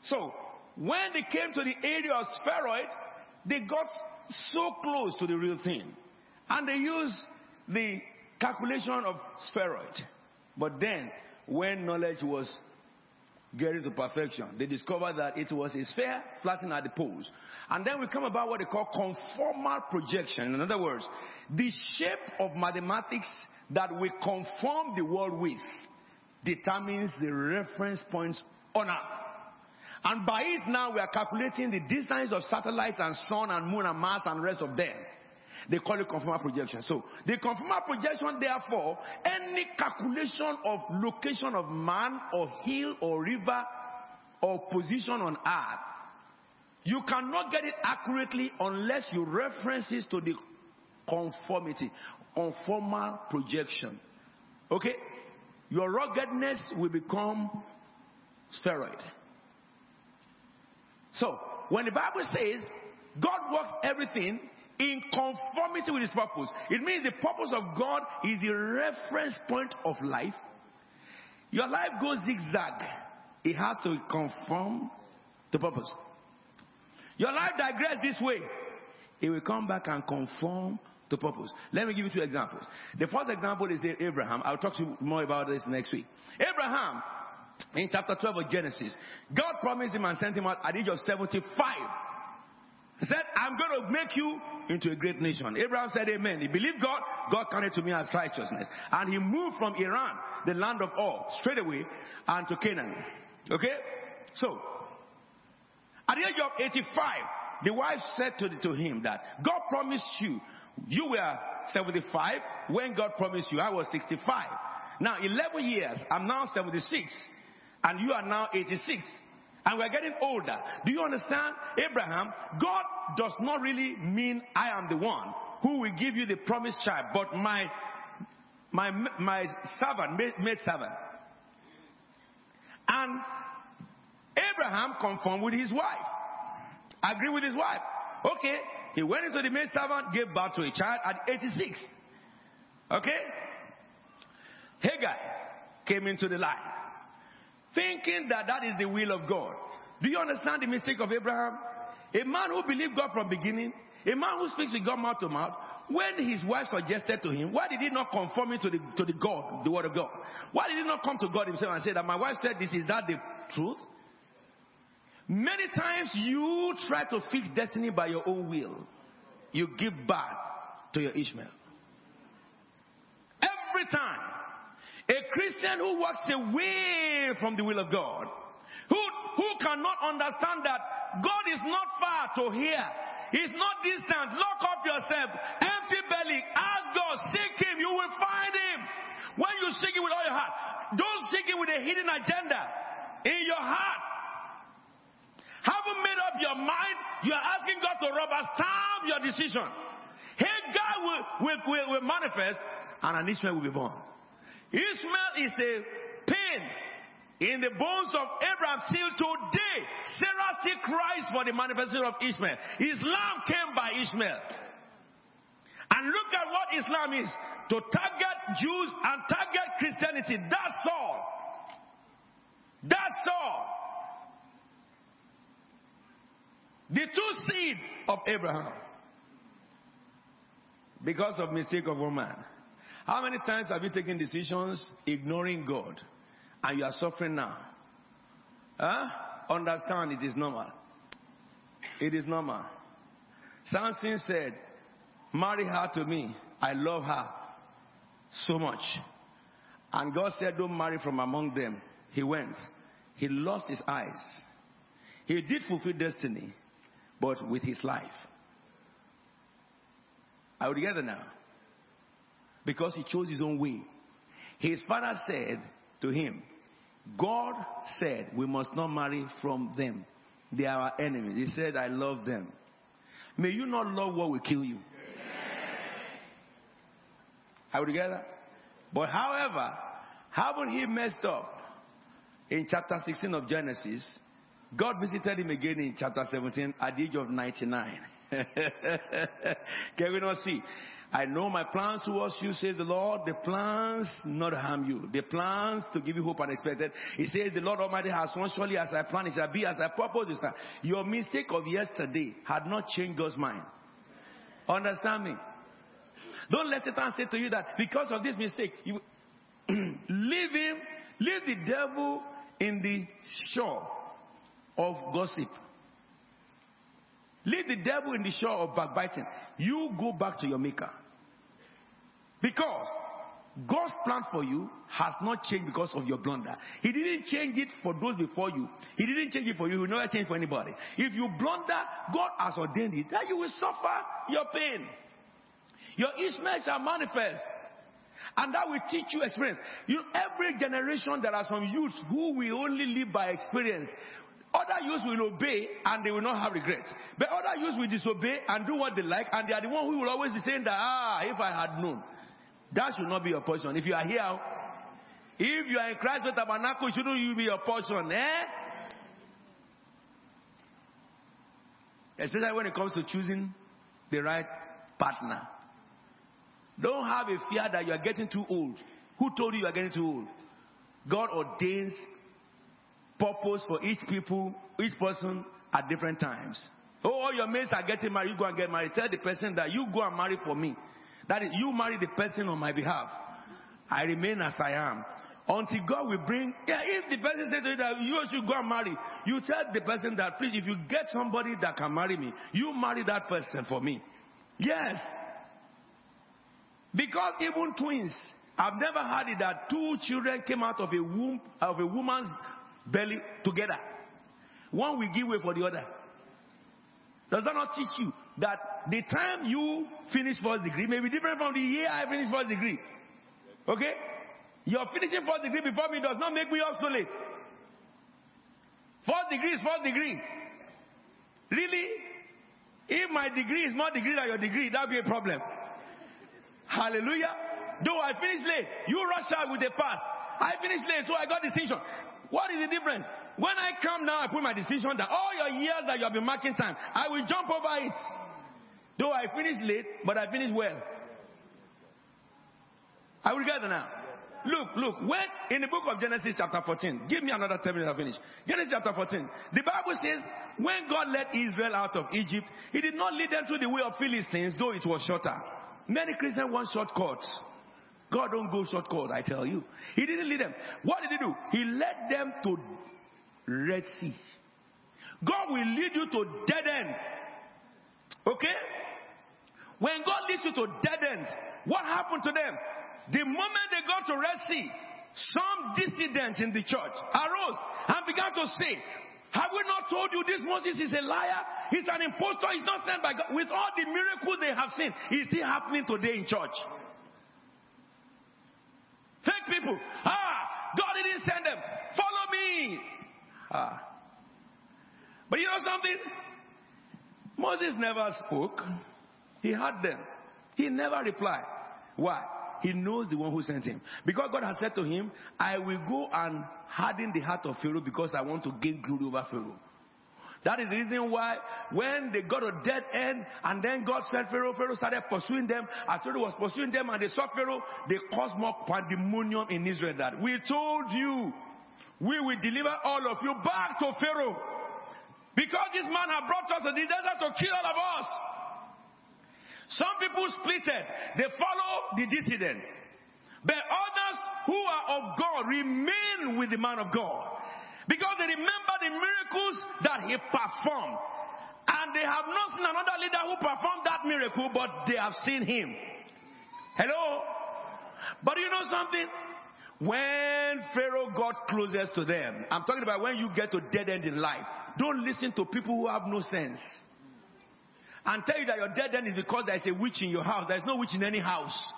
So when they came to the area of spheroid, they got so close to the real thing. And they used the calculation of spheroid. But then, when knowledge was getting to perfection, they discovered that it was a sphere flattened at the poles. And then we come about what they call conformal projection. In other words, the shape of mathematics that we conform the world with determines the reference points on Earth. And by it now we are calculating the distance of satellites and sun and moon and Mars and rest of them. They call it conformal projection. So the conformal projection, therefore, any calculation of location of man or hill or river or position on earth, you cannot get it accurately unless you reference it to the conformity, conformal projection. Okay? Your ruggedness will become spheroid. So, when the Bible says God works everything in conformity with his purpose. It means the purpose of God is the reference point of life. Your life goes zigzag. It has to conform to purpose. Your life digress this way. It will come back and conform to purpose. Let me give you two examples. The first example is Abraham. I'll talk to you more about this next week. Abraham in chapter 12 of Genesis. God promised him and sent him out at the age of 75. He said, I'm going to make you into a great nation. Abraham said, Amen. He believed God. God counted to me as righteousness. And he moved from Haran, the land of all, straight away, and to Canaan. Okay? So, at the age of 85, the wife said to, to him that God promised you, you were 75 when God promised you. I was 65. Now, 11 years, I'm now 76, and you are now 86 and we're getting older. Do you understand? Abraham, God does not really mean I am the one who will give you the promised child, but my my my servant, maid servant. And Abraham conformed with his wife. Agree with his wife. Okay. He went into the maid servant, gave birth to a child at 86. Okay? Hagar came into the light thinking that that is the will of God. Do you understand the mistake of Abraham? A man who believed God from beginning, a man who speaks with God mouth to mouth, when his wife suggested to him, why did he not conform to the, to the God, the word of God? Why did he not come to God himself and say that my wife said this, is that the truth? Many times you try to fix destiny by your own will. You give birth to your Ishmael. Every time. A Christian who walks away from the will of God, who, who cannot understand that God is not far to hear, He's not distant. Lock up yourself, empty belly, ask God, seek Him, you will find Him. When you seek Him with all your heart, don't seek Him with a hidden agenda in your heart. Haven't made up your mind, you are asking God to rubber stamp your decision. Hey, God will, will, will, will manifest and an Ishmael will be born. Ishmael is a pain in the bones of Abraham till today. Sarah still cries for the manifestation of Ishmael. Islam came by Ishmael. And look at what Islam is to target Jews and target Christianity. That's all. That's all. The two seed of Abraham. Because of mistake of one man. How many times have you taken decisions ignoring God and you are suffering now? Huh? Understand it is normal. It is normal. Samson said, Marry her to me. I love her so much. And God said, Don't marry from among them. He went. He lost his eyes. He did fulfill destiny, but with his life. Are we together now? Because he chose his own way. His father said to him, God said we must not marry from them. They are our enemies. He said, I love them. May you not love what will kill you. Are we together? But however, haven't he messed up in chapter 16 of Genesis? God visited him again in chapter 17 at the age of 99. Can we not see? I know my plans towards you, says the Lord, the plans not harm you, the plans to give you hope and expected. He says, the Lord Almighty has one surely as I plan, it shall be as I purpose time. Your mistake of yesterday had not changed God's mind. Understand me? Don't let Satan say to you that because of this mistake, you leave him, leave the devil in the shore of gossip. Leave the devil in the shore of backbiting. You go back to your maker. Because God's plan for you has not changed because of your blunder. He didn't change it for those before you. He didn't change it for you. He will never change for anybody. If you blunder, God has ordained it that you will suffer your pain. Your Ishmael shall manifest. And that will teach you experience. You every generation that has some youths who will only live by experience. Other youths will obey and they will not have regrets. But other youths will disobey and do what they like and they are the one who will always be saying that, ah, if I had known. That should not be your portion. If you are here, if you are in Christ with tabernacle, shouldn't you be your portion, eh? Especially when it comes to choosing the right partner. Don't have a fear that you are getting too old. Who told you you are getting too old? God ordains purpose for each people, each person at different times. Oh, all your mates are getting married, you go and get married. Tell the person that you go and marry for me. That is, you marry the person on my behalf. I remain as I am. Until God will bring, yeah, if the person says to you that you should go and marry, you tell the person that, please, if you get somebody that can marry me, you marry that person for me. Yes. Because even twins, I've never had it that two children came out of a womb, of a woman's belly together. One will give way for the other. Does that not teach you that the time you finish first degree may be different from the year I finish first degree? Okay? Your finishing first degree before me does not make me obsolete. First degree is first degree. Really? If my degree is more degree than your degree, that'll be a problem. Hallelujah. Though I finished late, you rush out with a pass. I finished late, so I got distinction. What is the difference? When I come now, I put my decision that all your years that you have been marking time, I will jump over it. Though I finish late, but I finish well. Are we together now? Look, look, when in the book of Genesis chapter 14, give me another 10 minutes to finish. Genesis chapter 14, the Bible says, when God led Israel out of Egypt, He did not lead them through the way of Philistines, though it was shorter. Many Christians want shortcuts. God don't go short shortcut, I tell you. He didn't lead them. What did He do? He led them to Red Sea. God will lead you to dead end. Okay? When God leads you to dead end, what happened to them? The moment they got to Red Sea, some dissidents in the church arose and began to say, have we not told you this Moses is a liar? He's an impostor. He's not sent by God. With all the miracles they have seen, it's still happening today in church. People. Ah, God didn't send them. Follow me. Ah. But you know something? Moses never spoke. He had them. He never replied. Why? He knows the one who sent him. Because God has said to him, I will go and harden the heart of Pharaoh because I want to gain glory over Pharaoh. That is the reason why when they got a dead end and then God sent Pharaoh, Pharaoh started pursuing them. As Pharaoh was pursuing them and they saw Pharaoh, they caused more pandemonium in Israel that we told you we will deliver all of you back to Pharaoh. Because this man had brought us to the to kill all of us. Some people splitted. They follow the dissident. But others who are of God remain with the man of God. Because they remember the miracles that he performed. And they have not seen another leader who performed that miracle, but they have seen him. Hello? But you know something? When Pharaoh got closest to them, I'm talking about when you get to dead end in life, don't listen to people who have no sense. And tell you that your dead end is because there's a witch in your house. There's no witch in any house.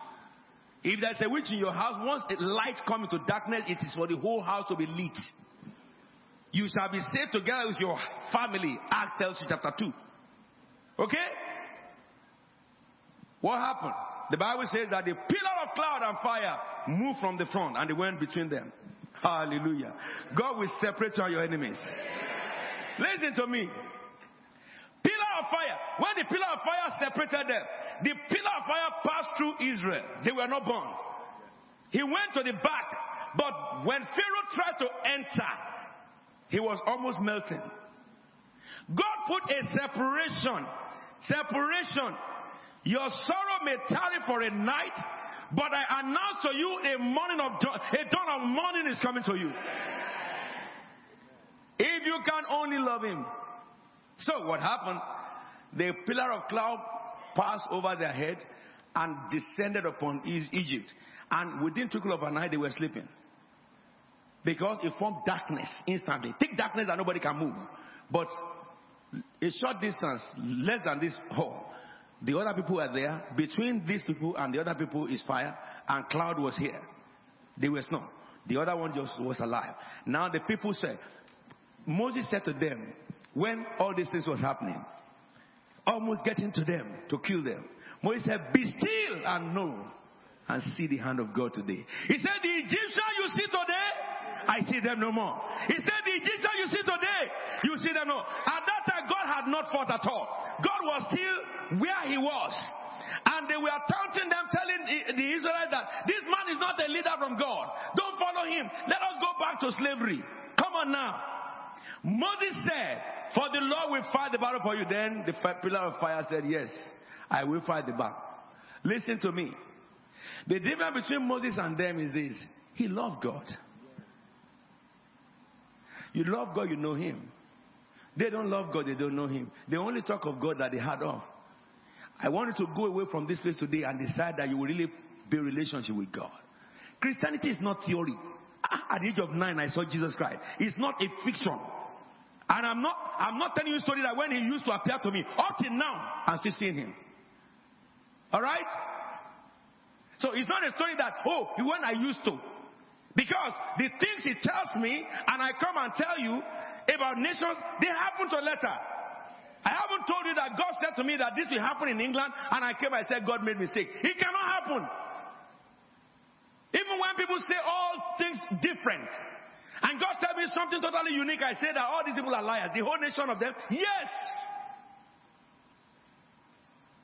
If there's a witch in your house, once a light comes into darkness, it is for the whole house to be lit. You shall be saved together with your family. Acts tells you chapter 2. Okay? What happened? The Bible says that the pillar of cloud and fire moved from the front and they went between them. Hallelujah. God will separate you and your enemies. Listen to me. Pillar of fire. When the pillar of fire separated them, the pillar of fire passed through Israel. They were not burnt. He went to the back, but when Pharaoh tried to enter, he was almost melting. God put a separation. Separation. Your sorrow may tarry for a night, but I announce to you a morning of dawn, a dawn of morning is coming to you. If you can only love him. So what happened? The pillar of cloud passed over their head and descended upon Egypt. And within twinkle of an eye, they were sleeping. Because it formed darkness instantly. Thick darkness that nobody can move. But a short distance, less than this hall, the other people were there. Between these people and the other people is fire, and cloud was here. They were snow. The other one just was alive. Now the people said, Moses said to them, when all these things was happening, almost getting to them to kill them, Moses said, Be still and know and see the hand of God today. He said, The Egyptian you see today, I see them no more. He said, The Egyptian you see today, you see them no. At that time, God had not fought at all. God was still where He was. And they were taunting them, telling the Israelites that this man is not a leader from God. Don't follow him. Let us go back to slavery. Come on now. Moses said, For the Lord will fight the battle for you. Then the pillar of fire said, Yes, I will fight the battle. Listen to me. The difference between Moses and them is this He loved God. You love God, you know Him. They don't love God, they don't know Him. They only talk of God that they had of. I want you to go away from this place today and decide that you will really build relationship with God. Christianity is not theory. Ah, at the age of nine, I saw Jesus Christ. It's not a fiction. And I'm not, I'm not telling you a story that when he used to appear to me, up till now, I'm still seeing him. Alright? So it's not a story that, oh, when I used to. Because the things he tells me, and I come and tell you about nations, they happen to letter. I haven't told you that God said to me that this will happen in England, and I came and said God made mistake. It cannot happen. Even when people say all things different, and God tell me something totally unique, I say that all these people are liars. The whole nation of them, yes.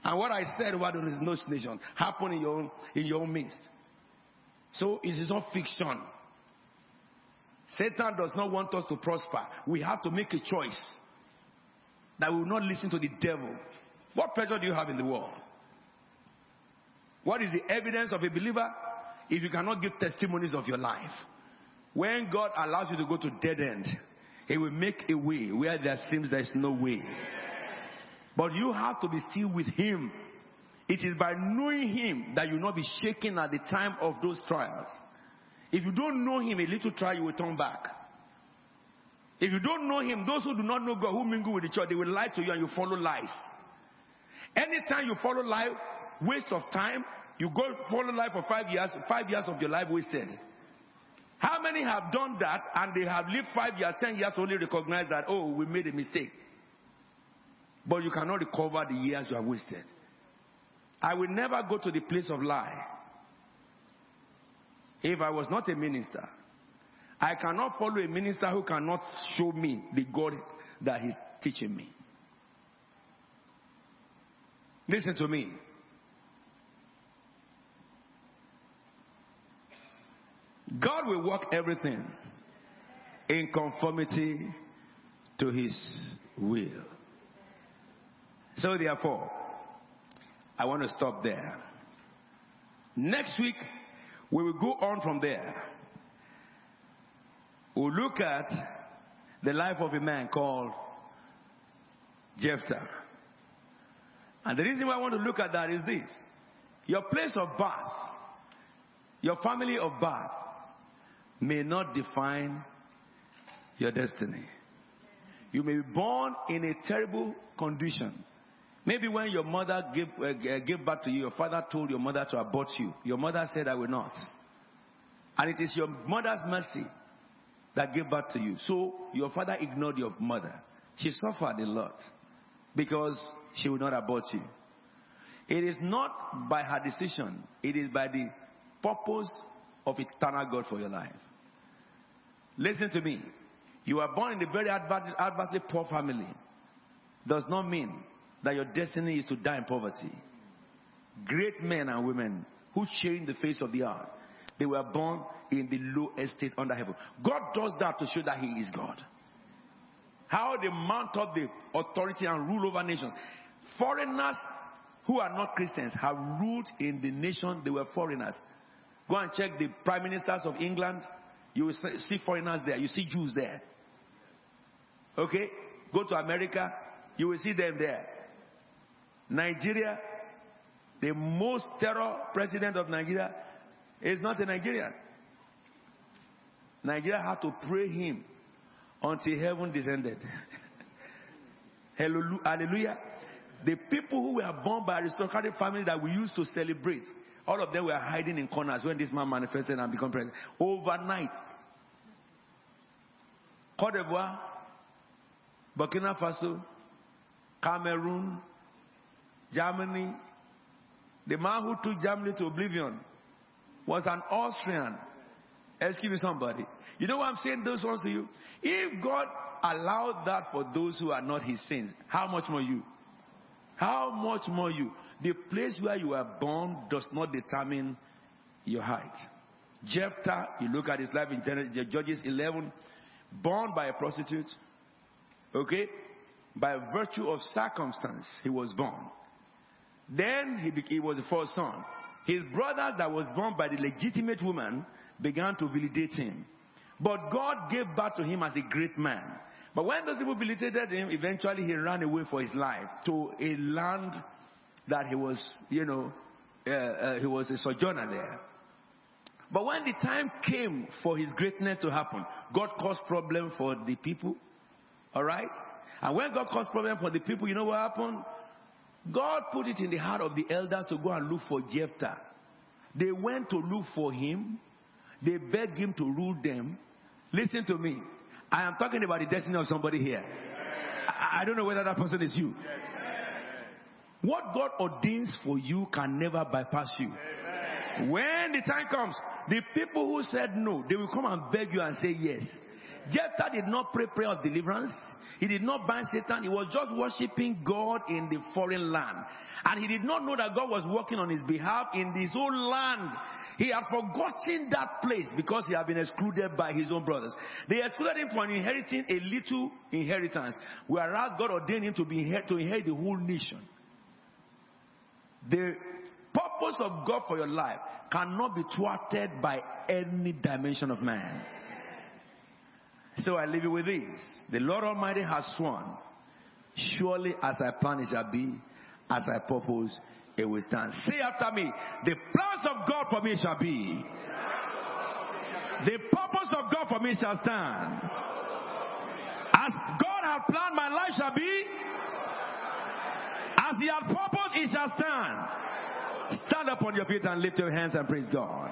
And what I said about those nations happen in your own, in your own midst. So it is not fiction. Satan does not want us to prosper. We have to make a choice that we will not listen to the devil. What pleasure do you have in the world? What is the evidence of a believer? If you cannot give testimonies of your life. When God allows you to go to dead end, He will make a way where there seems there is no way. But you have to be still with Him. It is by knowing Him that you will not be shaken at the time of those trials. If you don't know Him, a little trial, you will turn back. If you don't know Him, those who do not know God, who mingle with the church, they will lie to you and you follow lies. Anytime you follow life, waste of time, you go follow life for five years, five years of your life wasted. How many have done that and they have lived five years, ten years only recognize that, oh, we made a mistake. But you cannot recover the years you have wasted. I will never go to the place of lie. If I was not a minister, I cannot follow a minister who cannot show me the God that he's teaching me. Listen to me. God will work everything in conformity to his will. So therefore, I want to stop there. Next week, we will go on from there. We'll look at the life of a man called Jephthah. And the reason why I want to look at that is this. Your place of birth, your family of birth, may not define your destiny. You may be born in a terrible condition. Maybe when your mother gave, uh, gave birth to you, your father told your mother to abort you. Your mother said, I will not. And it is your mother's mercy that gave birth to you. So your father ignored your mother. She suffered a lot because she would not abort you. It is not by her decision, it is by the purpose of eternal God for your life. Listen to me. You are born in a very adversely poor family. Does not mean that your destiny is to die in poverty. Great men and women who change the face of the earth, they were born in the low estate under heaven. God does that to show that He is God. How they mount up the authority and rule over nations. Foreigners who are not Christians have ruled in the nation, they were foreigners. Go and check the prime ministers of England, you will see foreigners there. You see Jews there. Okay? Go to America. You will see them there. Nigeria, the most terror president of Nigeria is not a Nigerian. Nigeria had to pray him until heaven descended. Hallelujah. The people who were born by aristocratic family that we used to celebrate all of them were hiding in corners when this man manifested and became president. Overnight. Cote d'Ivoire, Burkina Faso, Cameroon, Germany. The man who took Germany to oblivion was an Austrian. Excuse me, somebody. You know why I'm saying those ones to you? If God allowed that for those who are not his saints, how much more you? How much more you? The place where you are born does not determine your height. Jephthah, you look at his life in Judges 11, born by a prostitute, okay? By virtue of circumstance, he was born. Then he, became, he was the first son. His brother that was born by the legitimate woman began to validate him. But God gave birth to him as a great man. But when those people validated him, eventually he ran away for his life to a land that he was, you know, uh, uh, he was a sojourner there. But when the time came for his greatness to happen, God caused problem for the people. All right? And when God caused problem for the people, you know what happened? God put it in the heart of the elders to go and look for Jephthah. They went to look for him. They begged him to rule them. Listen to me. I am talking about the destiny of somebody here. I, I don't know whether that person is you. What God ordains for you can never bypass you. When the time comes, the people who said no, they will come and beg you and say yes. Jephthah did not pray prayer of deliverance. He did not bind Satan. He was just worshiping God in the foreign land. And he did not know that God was working on his behalf in his own land. He had forgotten that place because he had been excluded by his own brothers. They excluded him from inheriting a little inheritance, whereas God ordained him to, be, to inherit the whole nation. The purpose of God for your life cannot be thwarted by any dimension of man. So I leave you with this. The Lord Almighty has sworn, surely as I plan it shall be, as I purpose it will stand. Say after me, the plans of God for me shall be. The purpose of God for me shall stand. As God has planned my life shall be, as He has purposed it shall stand. Stand up on your feet and lift your hands and praise God.